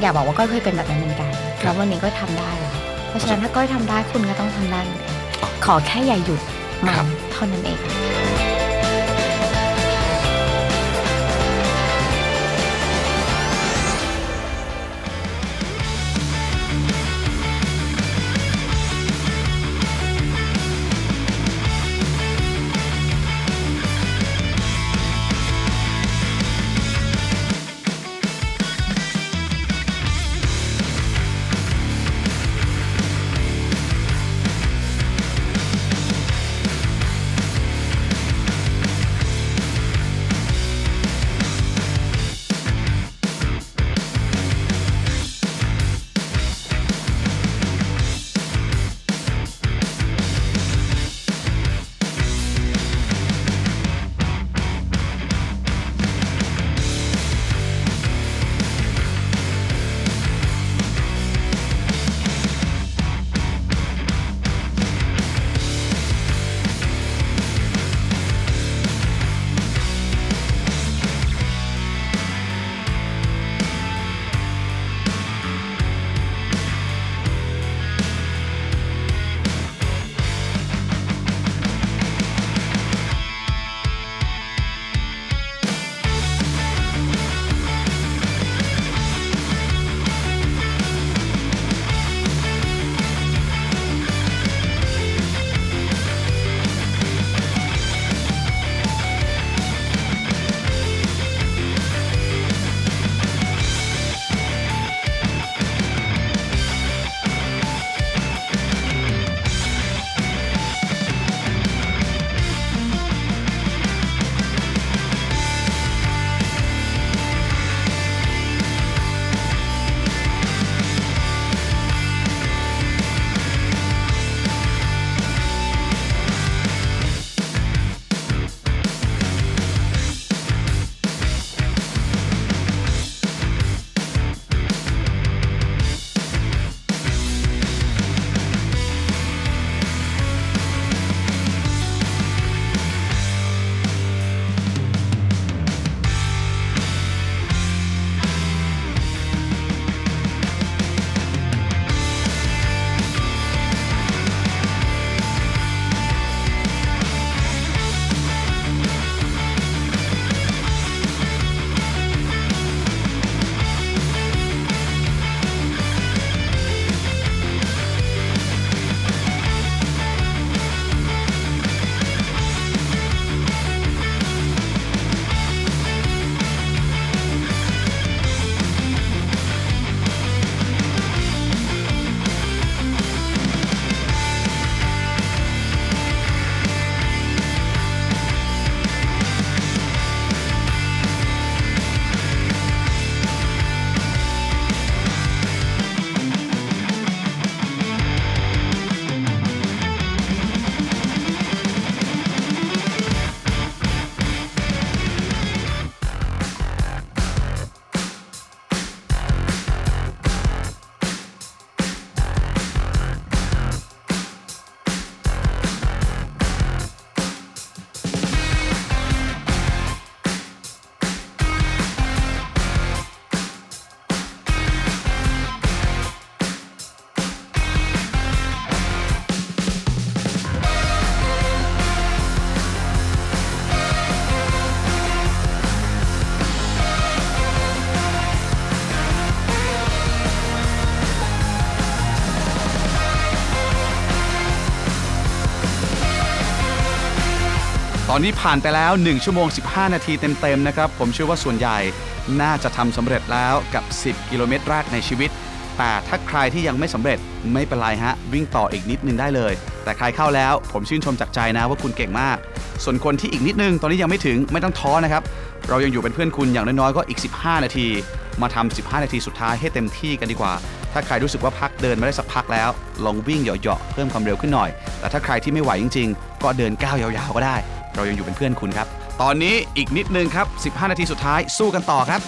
อยากบอกว่าก้อยเคยเป็นแบบนั้นเหมือนกันแล้ววันนี้ก็ทำได้แล้วเพราะฉะนั้นถ้าก้อยทำได้คุณก็ต้องทำได้เหมือนกันขอแค่อย่าหยุดมันเท่านั้นเอง อนนี้ผ่านไปแล้ว 1 ชั่วโมง 15 นาทีเต็มๆนะครับ ผมเชื่อว่าส่วนใหญ่น่าจะทำสำเร็จแล้วกับ 10 กิโลเมตรแรกในชีวิต แต่ถ้าใครที่ยังไม่สำเร็จไม่เป็นไรฮะ วิ่งต่ออีกนิดนึงได้เลย แต่ใครเข้าแล้วผมชื่นชมจากใจนะว่าคุณเก่งมาก ส่วนคนที่อีกนิดนึงตอนนี้ยังไม่ถึงไม่ต้องท้อนะครับ เรายังอยู่เป็นเพื่อนคุณอย่างน้อยๆก็อีก 15 นาที มาทำ15 นาทีสุดท้ายให้เต็มที่กันดีกว่าถ้าใครรู้สึกว่าพักเดินมาได้สักพักแล้ว ลองวิ่งเหยาะๆเพิ่มความเร็วขึ้นหน่อย แต่ถ้าใครที่ไม่ไหวจริง ๆ ก็เดินก้าวยาวๆก็ได้ เรายังอยู่เป็นเพื่อนคุณครับ ตอนนี้อีกนิดนึงครับ 15 นาทีสุดท้ายสู้กันต่อครับ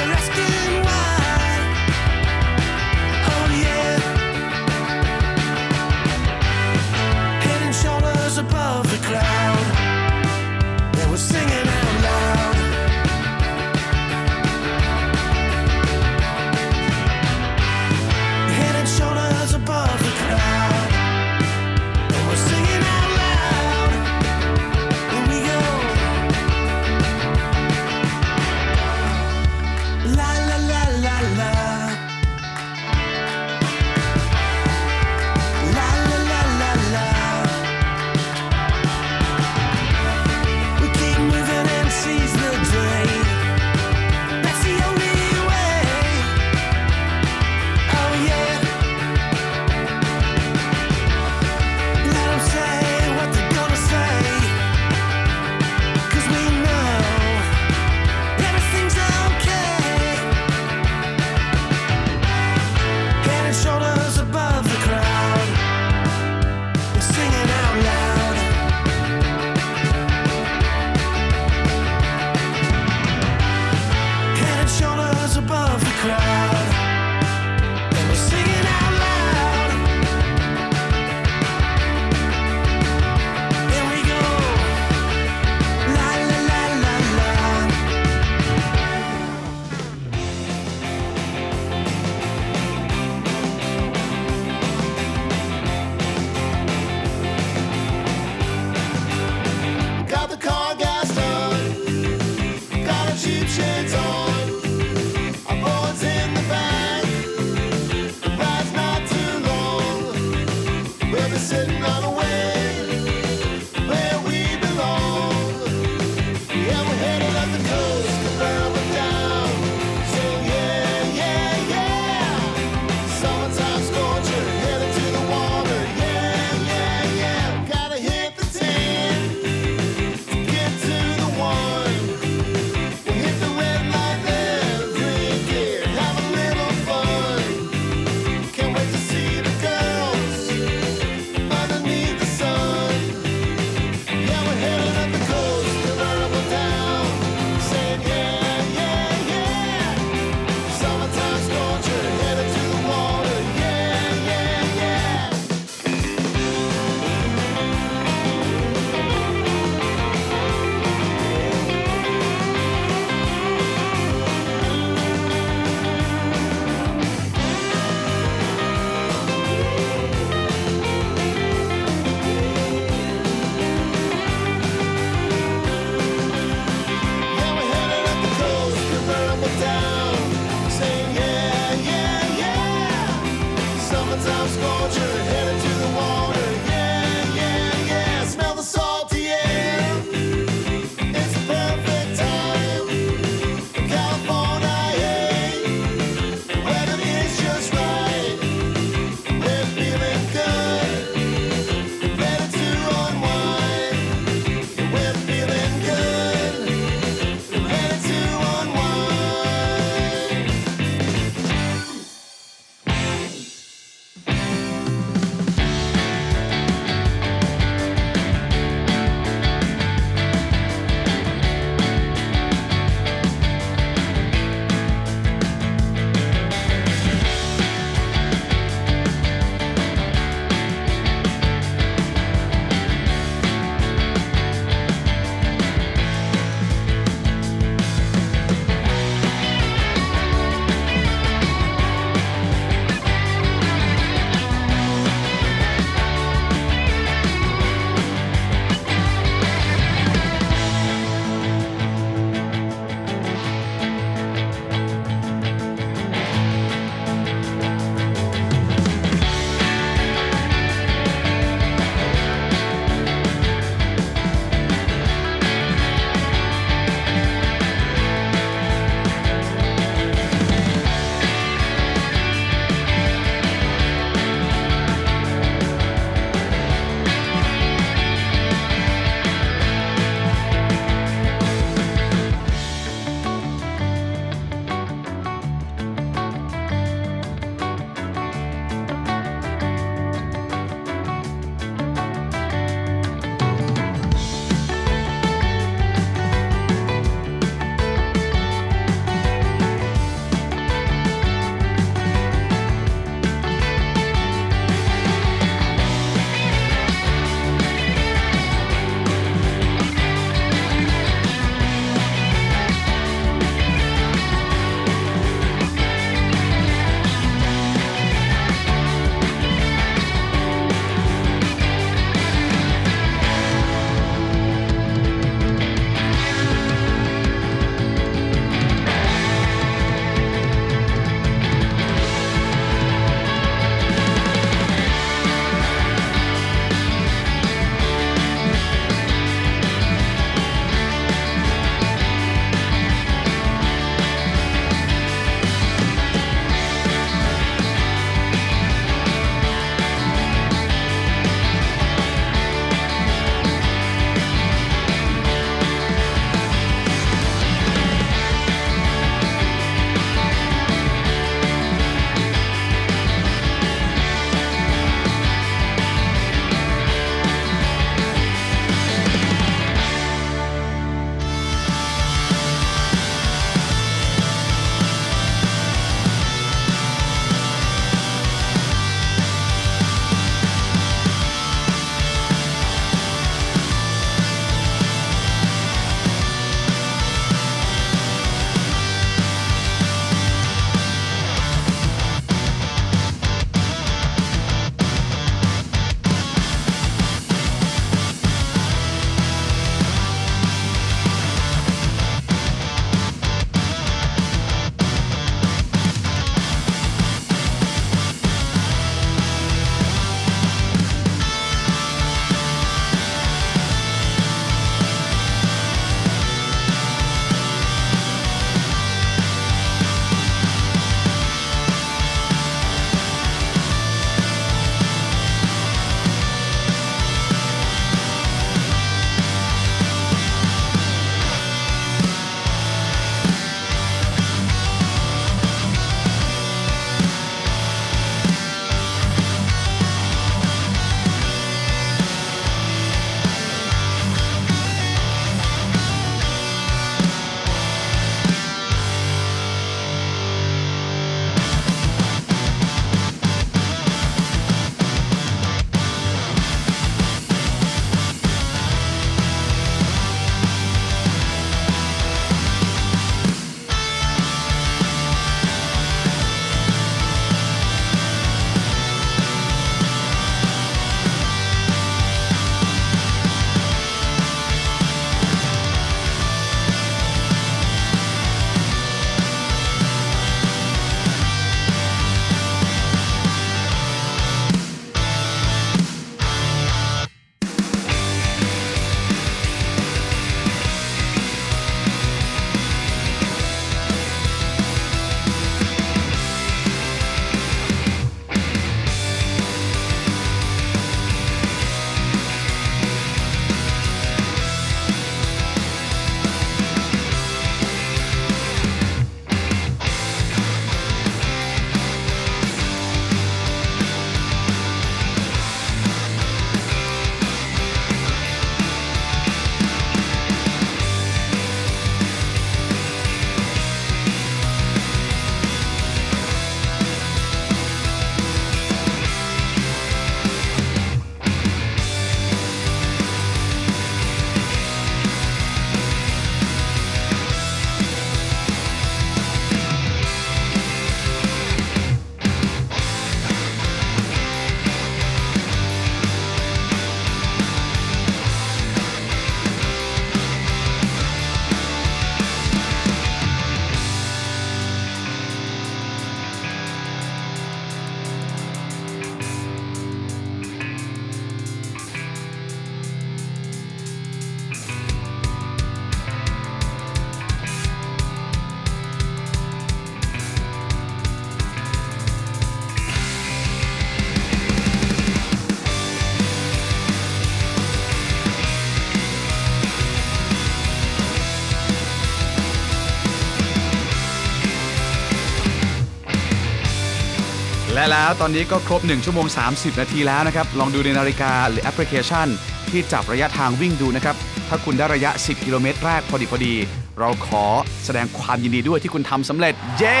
และแล้ว ตอนนี้ก็ครบ 1 ชั่วโมง 30 นาทีแล้วนะครับ ลองดูในนาฬิกาหรือแอปพลิเคชัน ที่จับระยะทางวิ่งดูนะครับ ถ้าคุณได้ระยะ 10 กิโลเมตรแรกพอดีพอดี เราขอแสดงความยินดีด้วยที่คุณทำสำเร็จ เย้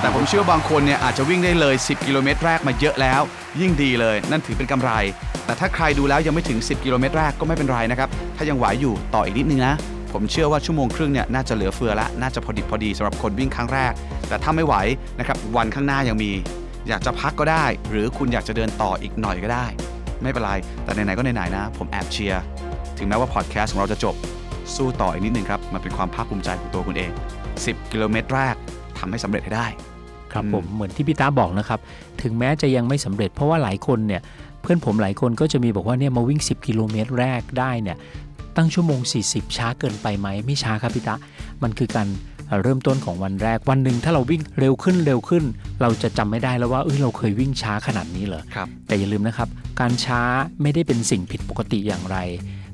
แต่ผมเชื่อว่าบางคนเนี่ยอาจจะวิ่งได้เลย 10 กิโลเมตรแรกมาเยอะแล้ว ยิ่งดีเลย นั่นถือเป็นกำไร แต่ถ้าใครดูแล้วยังไม่ถึง 10 กิโลเมตรแรกก็ไม่เป็นไรนะครับ ถ้ายังไหวอยู่ต่ออีกนิดนึงนะผมเชื่อว่าชั่วโมงครึ่งเนี่ยน่าจะเหลือเฟือละ น่าจะพอดิบพอดีสำหรับคนวิ่งครั้งแรก แต่ถ้าไม่ไหวนะครับวันข้างหน้ายังมี อยากจะพักก็ได้ หรือคุณอยากจะเดินต่ออีกหน่อยก็ได้ ไม่เป็นไร แต่ไหนๆก็ไหนๆนะ ผมแอบเชียร์ ถึงแม้ว่าพอดแคสต์ของเราจะจบ สู้ต่ออีกนิดนึงครับ มันเป็นความภาคภูมิใจของตัวคุณเอง 10 กิโลเมตรแรกทำให้สำเร็จให้ได้ ครับผม เหมือนที่พี่ตาบอกนะครับ ถึงแม้จะยังไม่สำเร็จ เพราะว่าหลายคนเนี่ย เพื่อนผมหลายคนก็จะมีบอกว่าเนี่ยมาวิ่ง 10 กิโลเมตรแรกได้เนี่ย ตั้งชั่วโมง 40 ช้าเกินไปไหม ไม่ช้าครับพี่ตา มันคือการ เอ่อเริ่มต้นของวันแรกวันหนึ่งถ้าเราวิ่งเร็วขึ้นเร็วขึ้น เราจะจำไม่ได้แล้วว่าเอ้ยเราเคยวิ่งช้าขนาดนี้เหรอครับแต่อย่าลืมนะครับ การช้าไม่ได้เป็นสิ่งผิดปกติอย่างไร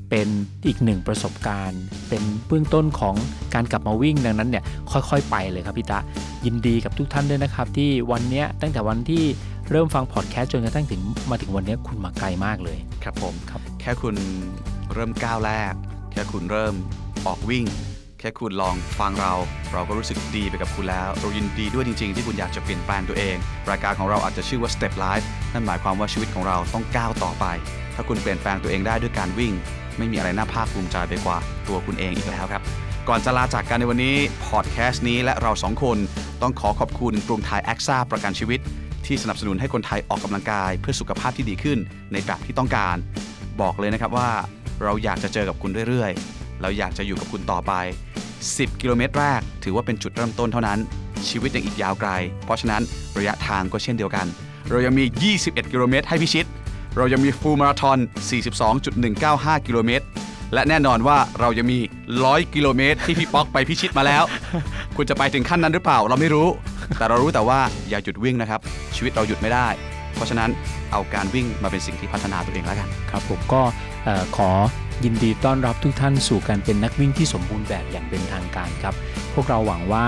เป็นอีกหนึ่งประสบการณ์ เป็นเบื้องต้นของการกลับมาวิ่งดังนั้นเนี่ยค่อยๆ ไปเลยครับพี่ตะยินดีกับทุกท่านด้วยนะครับ ที่วันเนี้ยตั้งแต่วันที่เริ่มฟังพอดแคสต์จนกระทั่งถึงมาถึงวันเนี้ยคุณมาไกลมากเลยครับผมครับแค่คุณเริ่มก้าวแรก แค่คุณเริ่มออกวิ่ง แค่คุณลองฟังเรา เราก็รู้สึกดีไปกับคุณแล้ว เรายินดีด้วยจริง ๆ ที่คุณอยากจะเปลี่ยนแปลงตัวเอง รายการของเราอาจจะชื่อว่า Step Life นั่นหมายความว่าชีวิตของเราต้องก้าวต่อไป ถ้าคุณเปลี่ยนแปลงตัวเองได้ด้วยการวิ่ง ไม่มีอะไรน่าภาคภูมิใจไปกว่าตัวคุณเองอีกแล้วครับ ก่อนจะลาจากกันในวันนี้พอดแคสต์นี้และเราสองคนต้องขอขอบคุณกรุงไทยแอคซ่าประกันชีวิต ที่สนับสนุนให้คนไทยออกกำลังกาย เพื่อสุขภาพที่ดีขึ้นในแบบที่ต้องการ บอกเลยนะครับว่า เราอยากจะเจอกับคุณเรื่อยๆเราอยากจะอยู่กับคุณต่อไป 10 กิโลเมตรแรก ถือว่าเป็นจุดเริ่มต้นเท่านั้น ชีวิตยังอีกยาวไกล เพราะฉะนั้นระยะทางก็เช่นเดียวกัน เรายังมี 21 กิโลเมตรให้พิชิต เรายังมีฟูลมาราทอน 42.195 กิโลเมตร และแน่นอนว่าเรายังมี 100 กิโลเมตรที่พี่ป๊อกไปพิชิตมาแล้ว คุณจะไปถึงขั้นนั้นหรือเปล่าเราไม่รู้ แต่เรารู้แต่ว่าอย่าหยุดวิ่งนะครับ ชีวิตเราหยุดไม่ได้ เพราะฉะนั้นเอาการวิ่งมาเป็นสิ่งที่พัฒนาตัวเองแล้วกัน ครับผมก็ขอ ยินดีต้อนรับทุกท่านสู่การเป็นนักวิ่งที่สมบูรณ์แบบอย่างเป็นทางการครับ พวกเราหวังว่า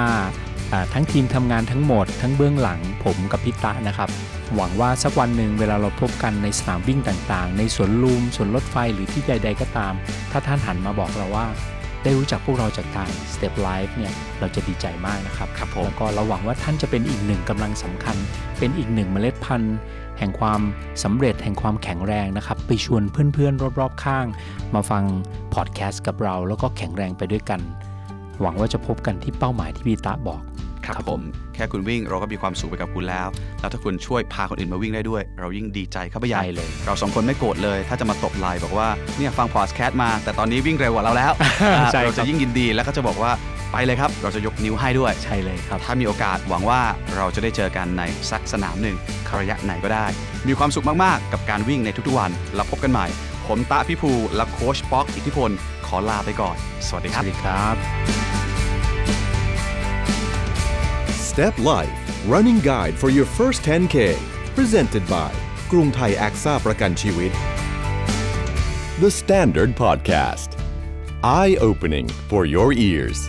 อ่าทั้งทีมทำงานทั้งหมด ทั้งเบื้องหลังผมกับพิตะนะครับ หวังว่าสักวันหนึ่งเวลาเราพบกันในสนามวิ่งต่างๆ ในสวนลุมสวนรถไฟหรือที่ใดๆก็ตาม ถ้าท่านหันมาบอกเราว่า ได้รู้จักพวกเราจากการ Step Life เนี่ยเราจะดีใจมากนะครับครับผมแล้วก็เราหวังว่าท่านจะเป็นอีกหนึ่งกำลังสำคัญ เป็นอีกหนึ่งเมล็ดพันธุ์ แห่งความสำเร็จแห่งความแข็งแรงนะครับ ไปชวนเพื่อนๆ รอบๆ ข้าง มาฟังพอดแคสต์กับเรา แล้วก็แข็งแรงไปด้วยกัน หวังว่าจะพบกันที่เป้าหมายที่พีตาบอก ครับผม แค่คุณวิ่งเราก็มีความสุขไปกับคุณแล้ว แล้วถ้าคุณช่วยพาคนอื่นมาวิ่งได้ด้วย เรายิ่งดีใจเข้าไปใหญ่ใช่เลย เราสองคนไม่โกรธเลย ถ้าจะมาตบไลน์บอกว่าเนี่ยฟังพอดแคสต์มา แต่ตอนนี้วิ่งเร็วกว่าเราแล้วอ่าใช่ครับเราจะยิ่งยินดีแล้วก็จะบอกว่าไปเลยครับ เราจะยกนิ้วให้ด้วย ใช่เลยครับ ถ้ามีโอกาสหวังว่าเราจะได้เจอกันในสักสนามหนึ่งระยะไหนก็ได้ มีความสุขมาก ๆ กับการวิ่งในทุก ๆ วัน แล้วพบกันใหม่ ผมตะพี่ภูและโค้ชป๊อกอิทธิพล ขอลาไปก่อน สวัสดีคสรับวัสดีครับ Step Life Running Guide for your first 10K Presented by กรุงไทยแอคซ่าประกันชีวิต The Standard Podcast Eye Opening for your ears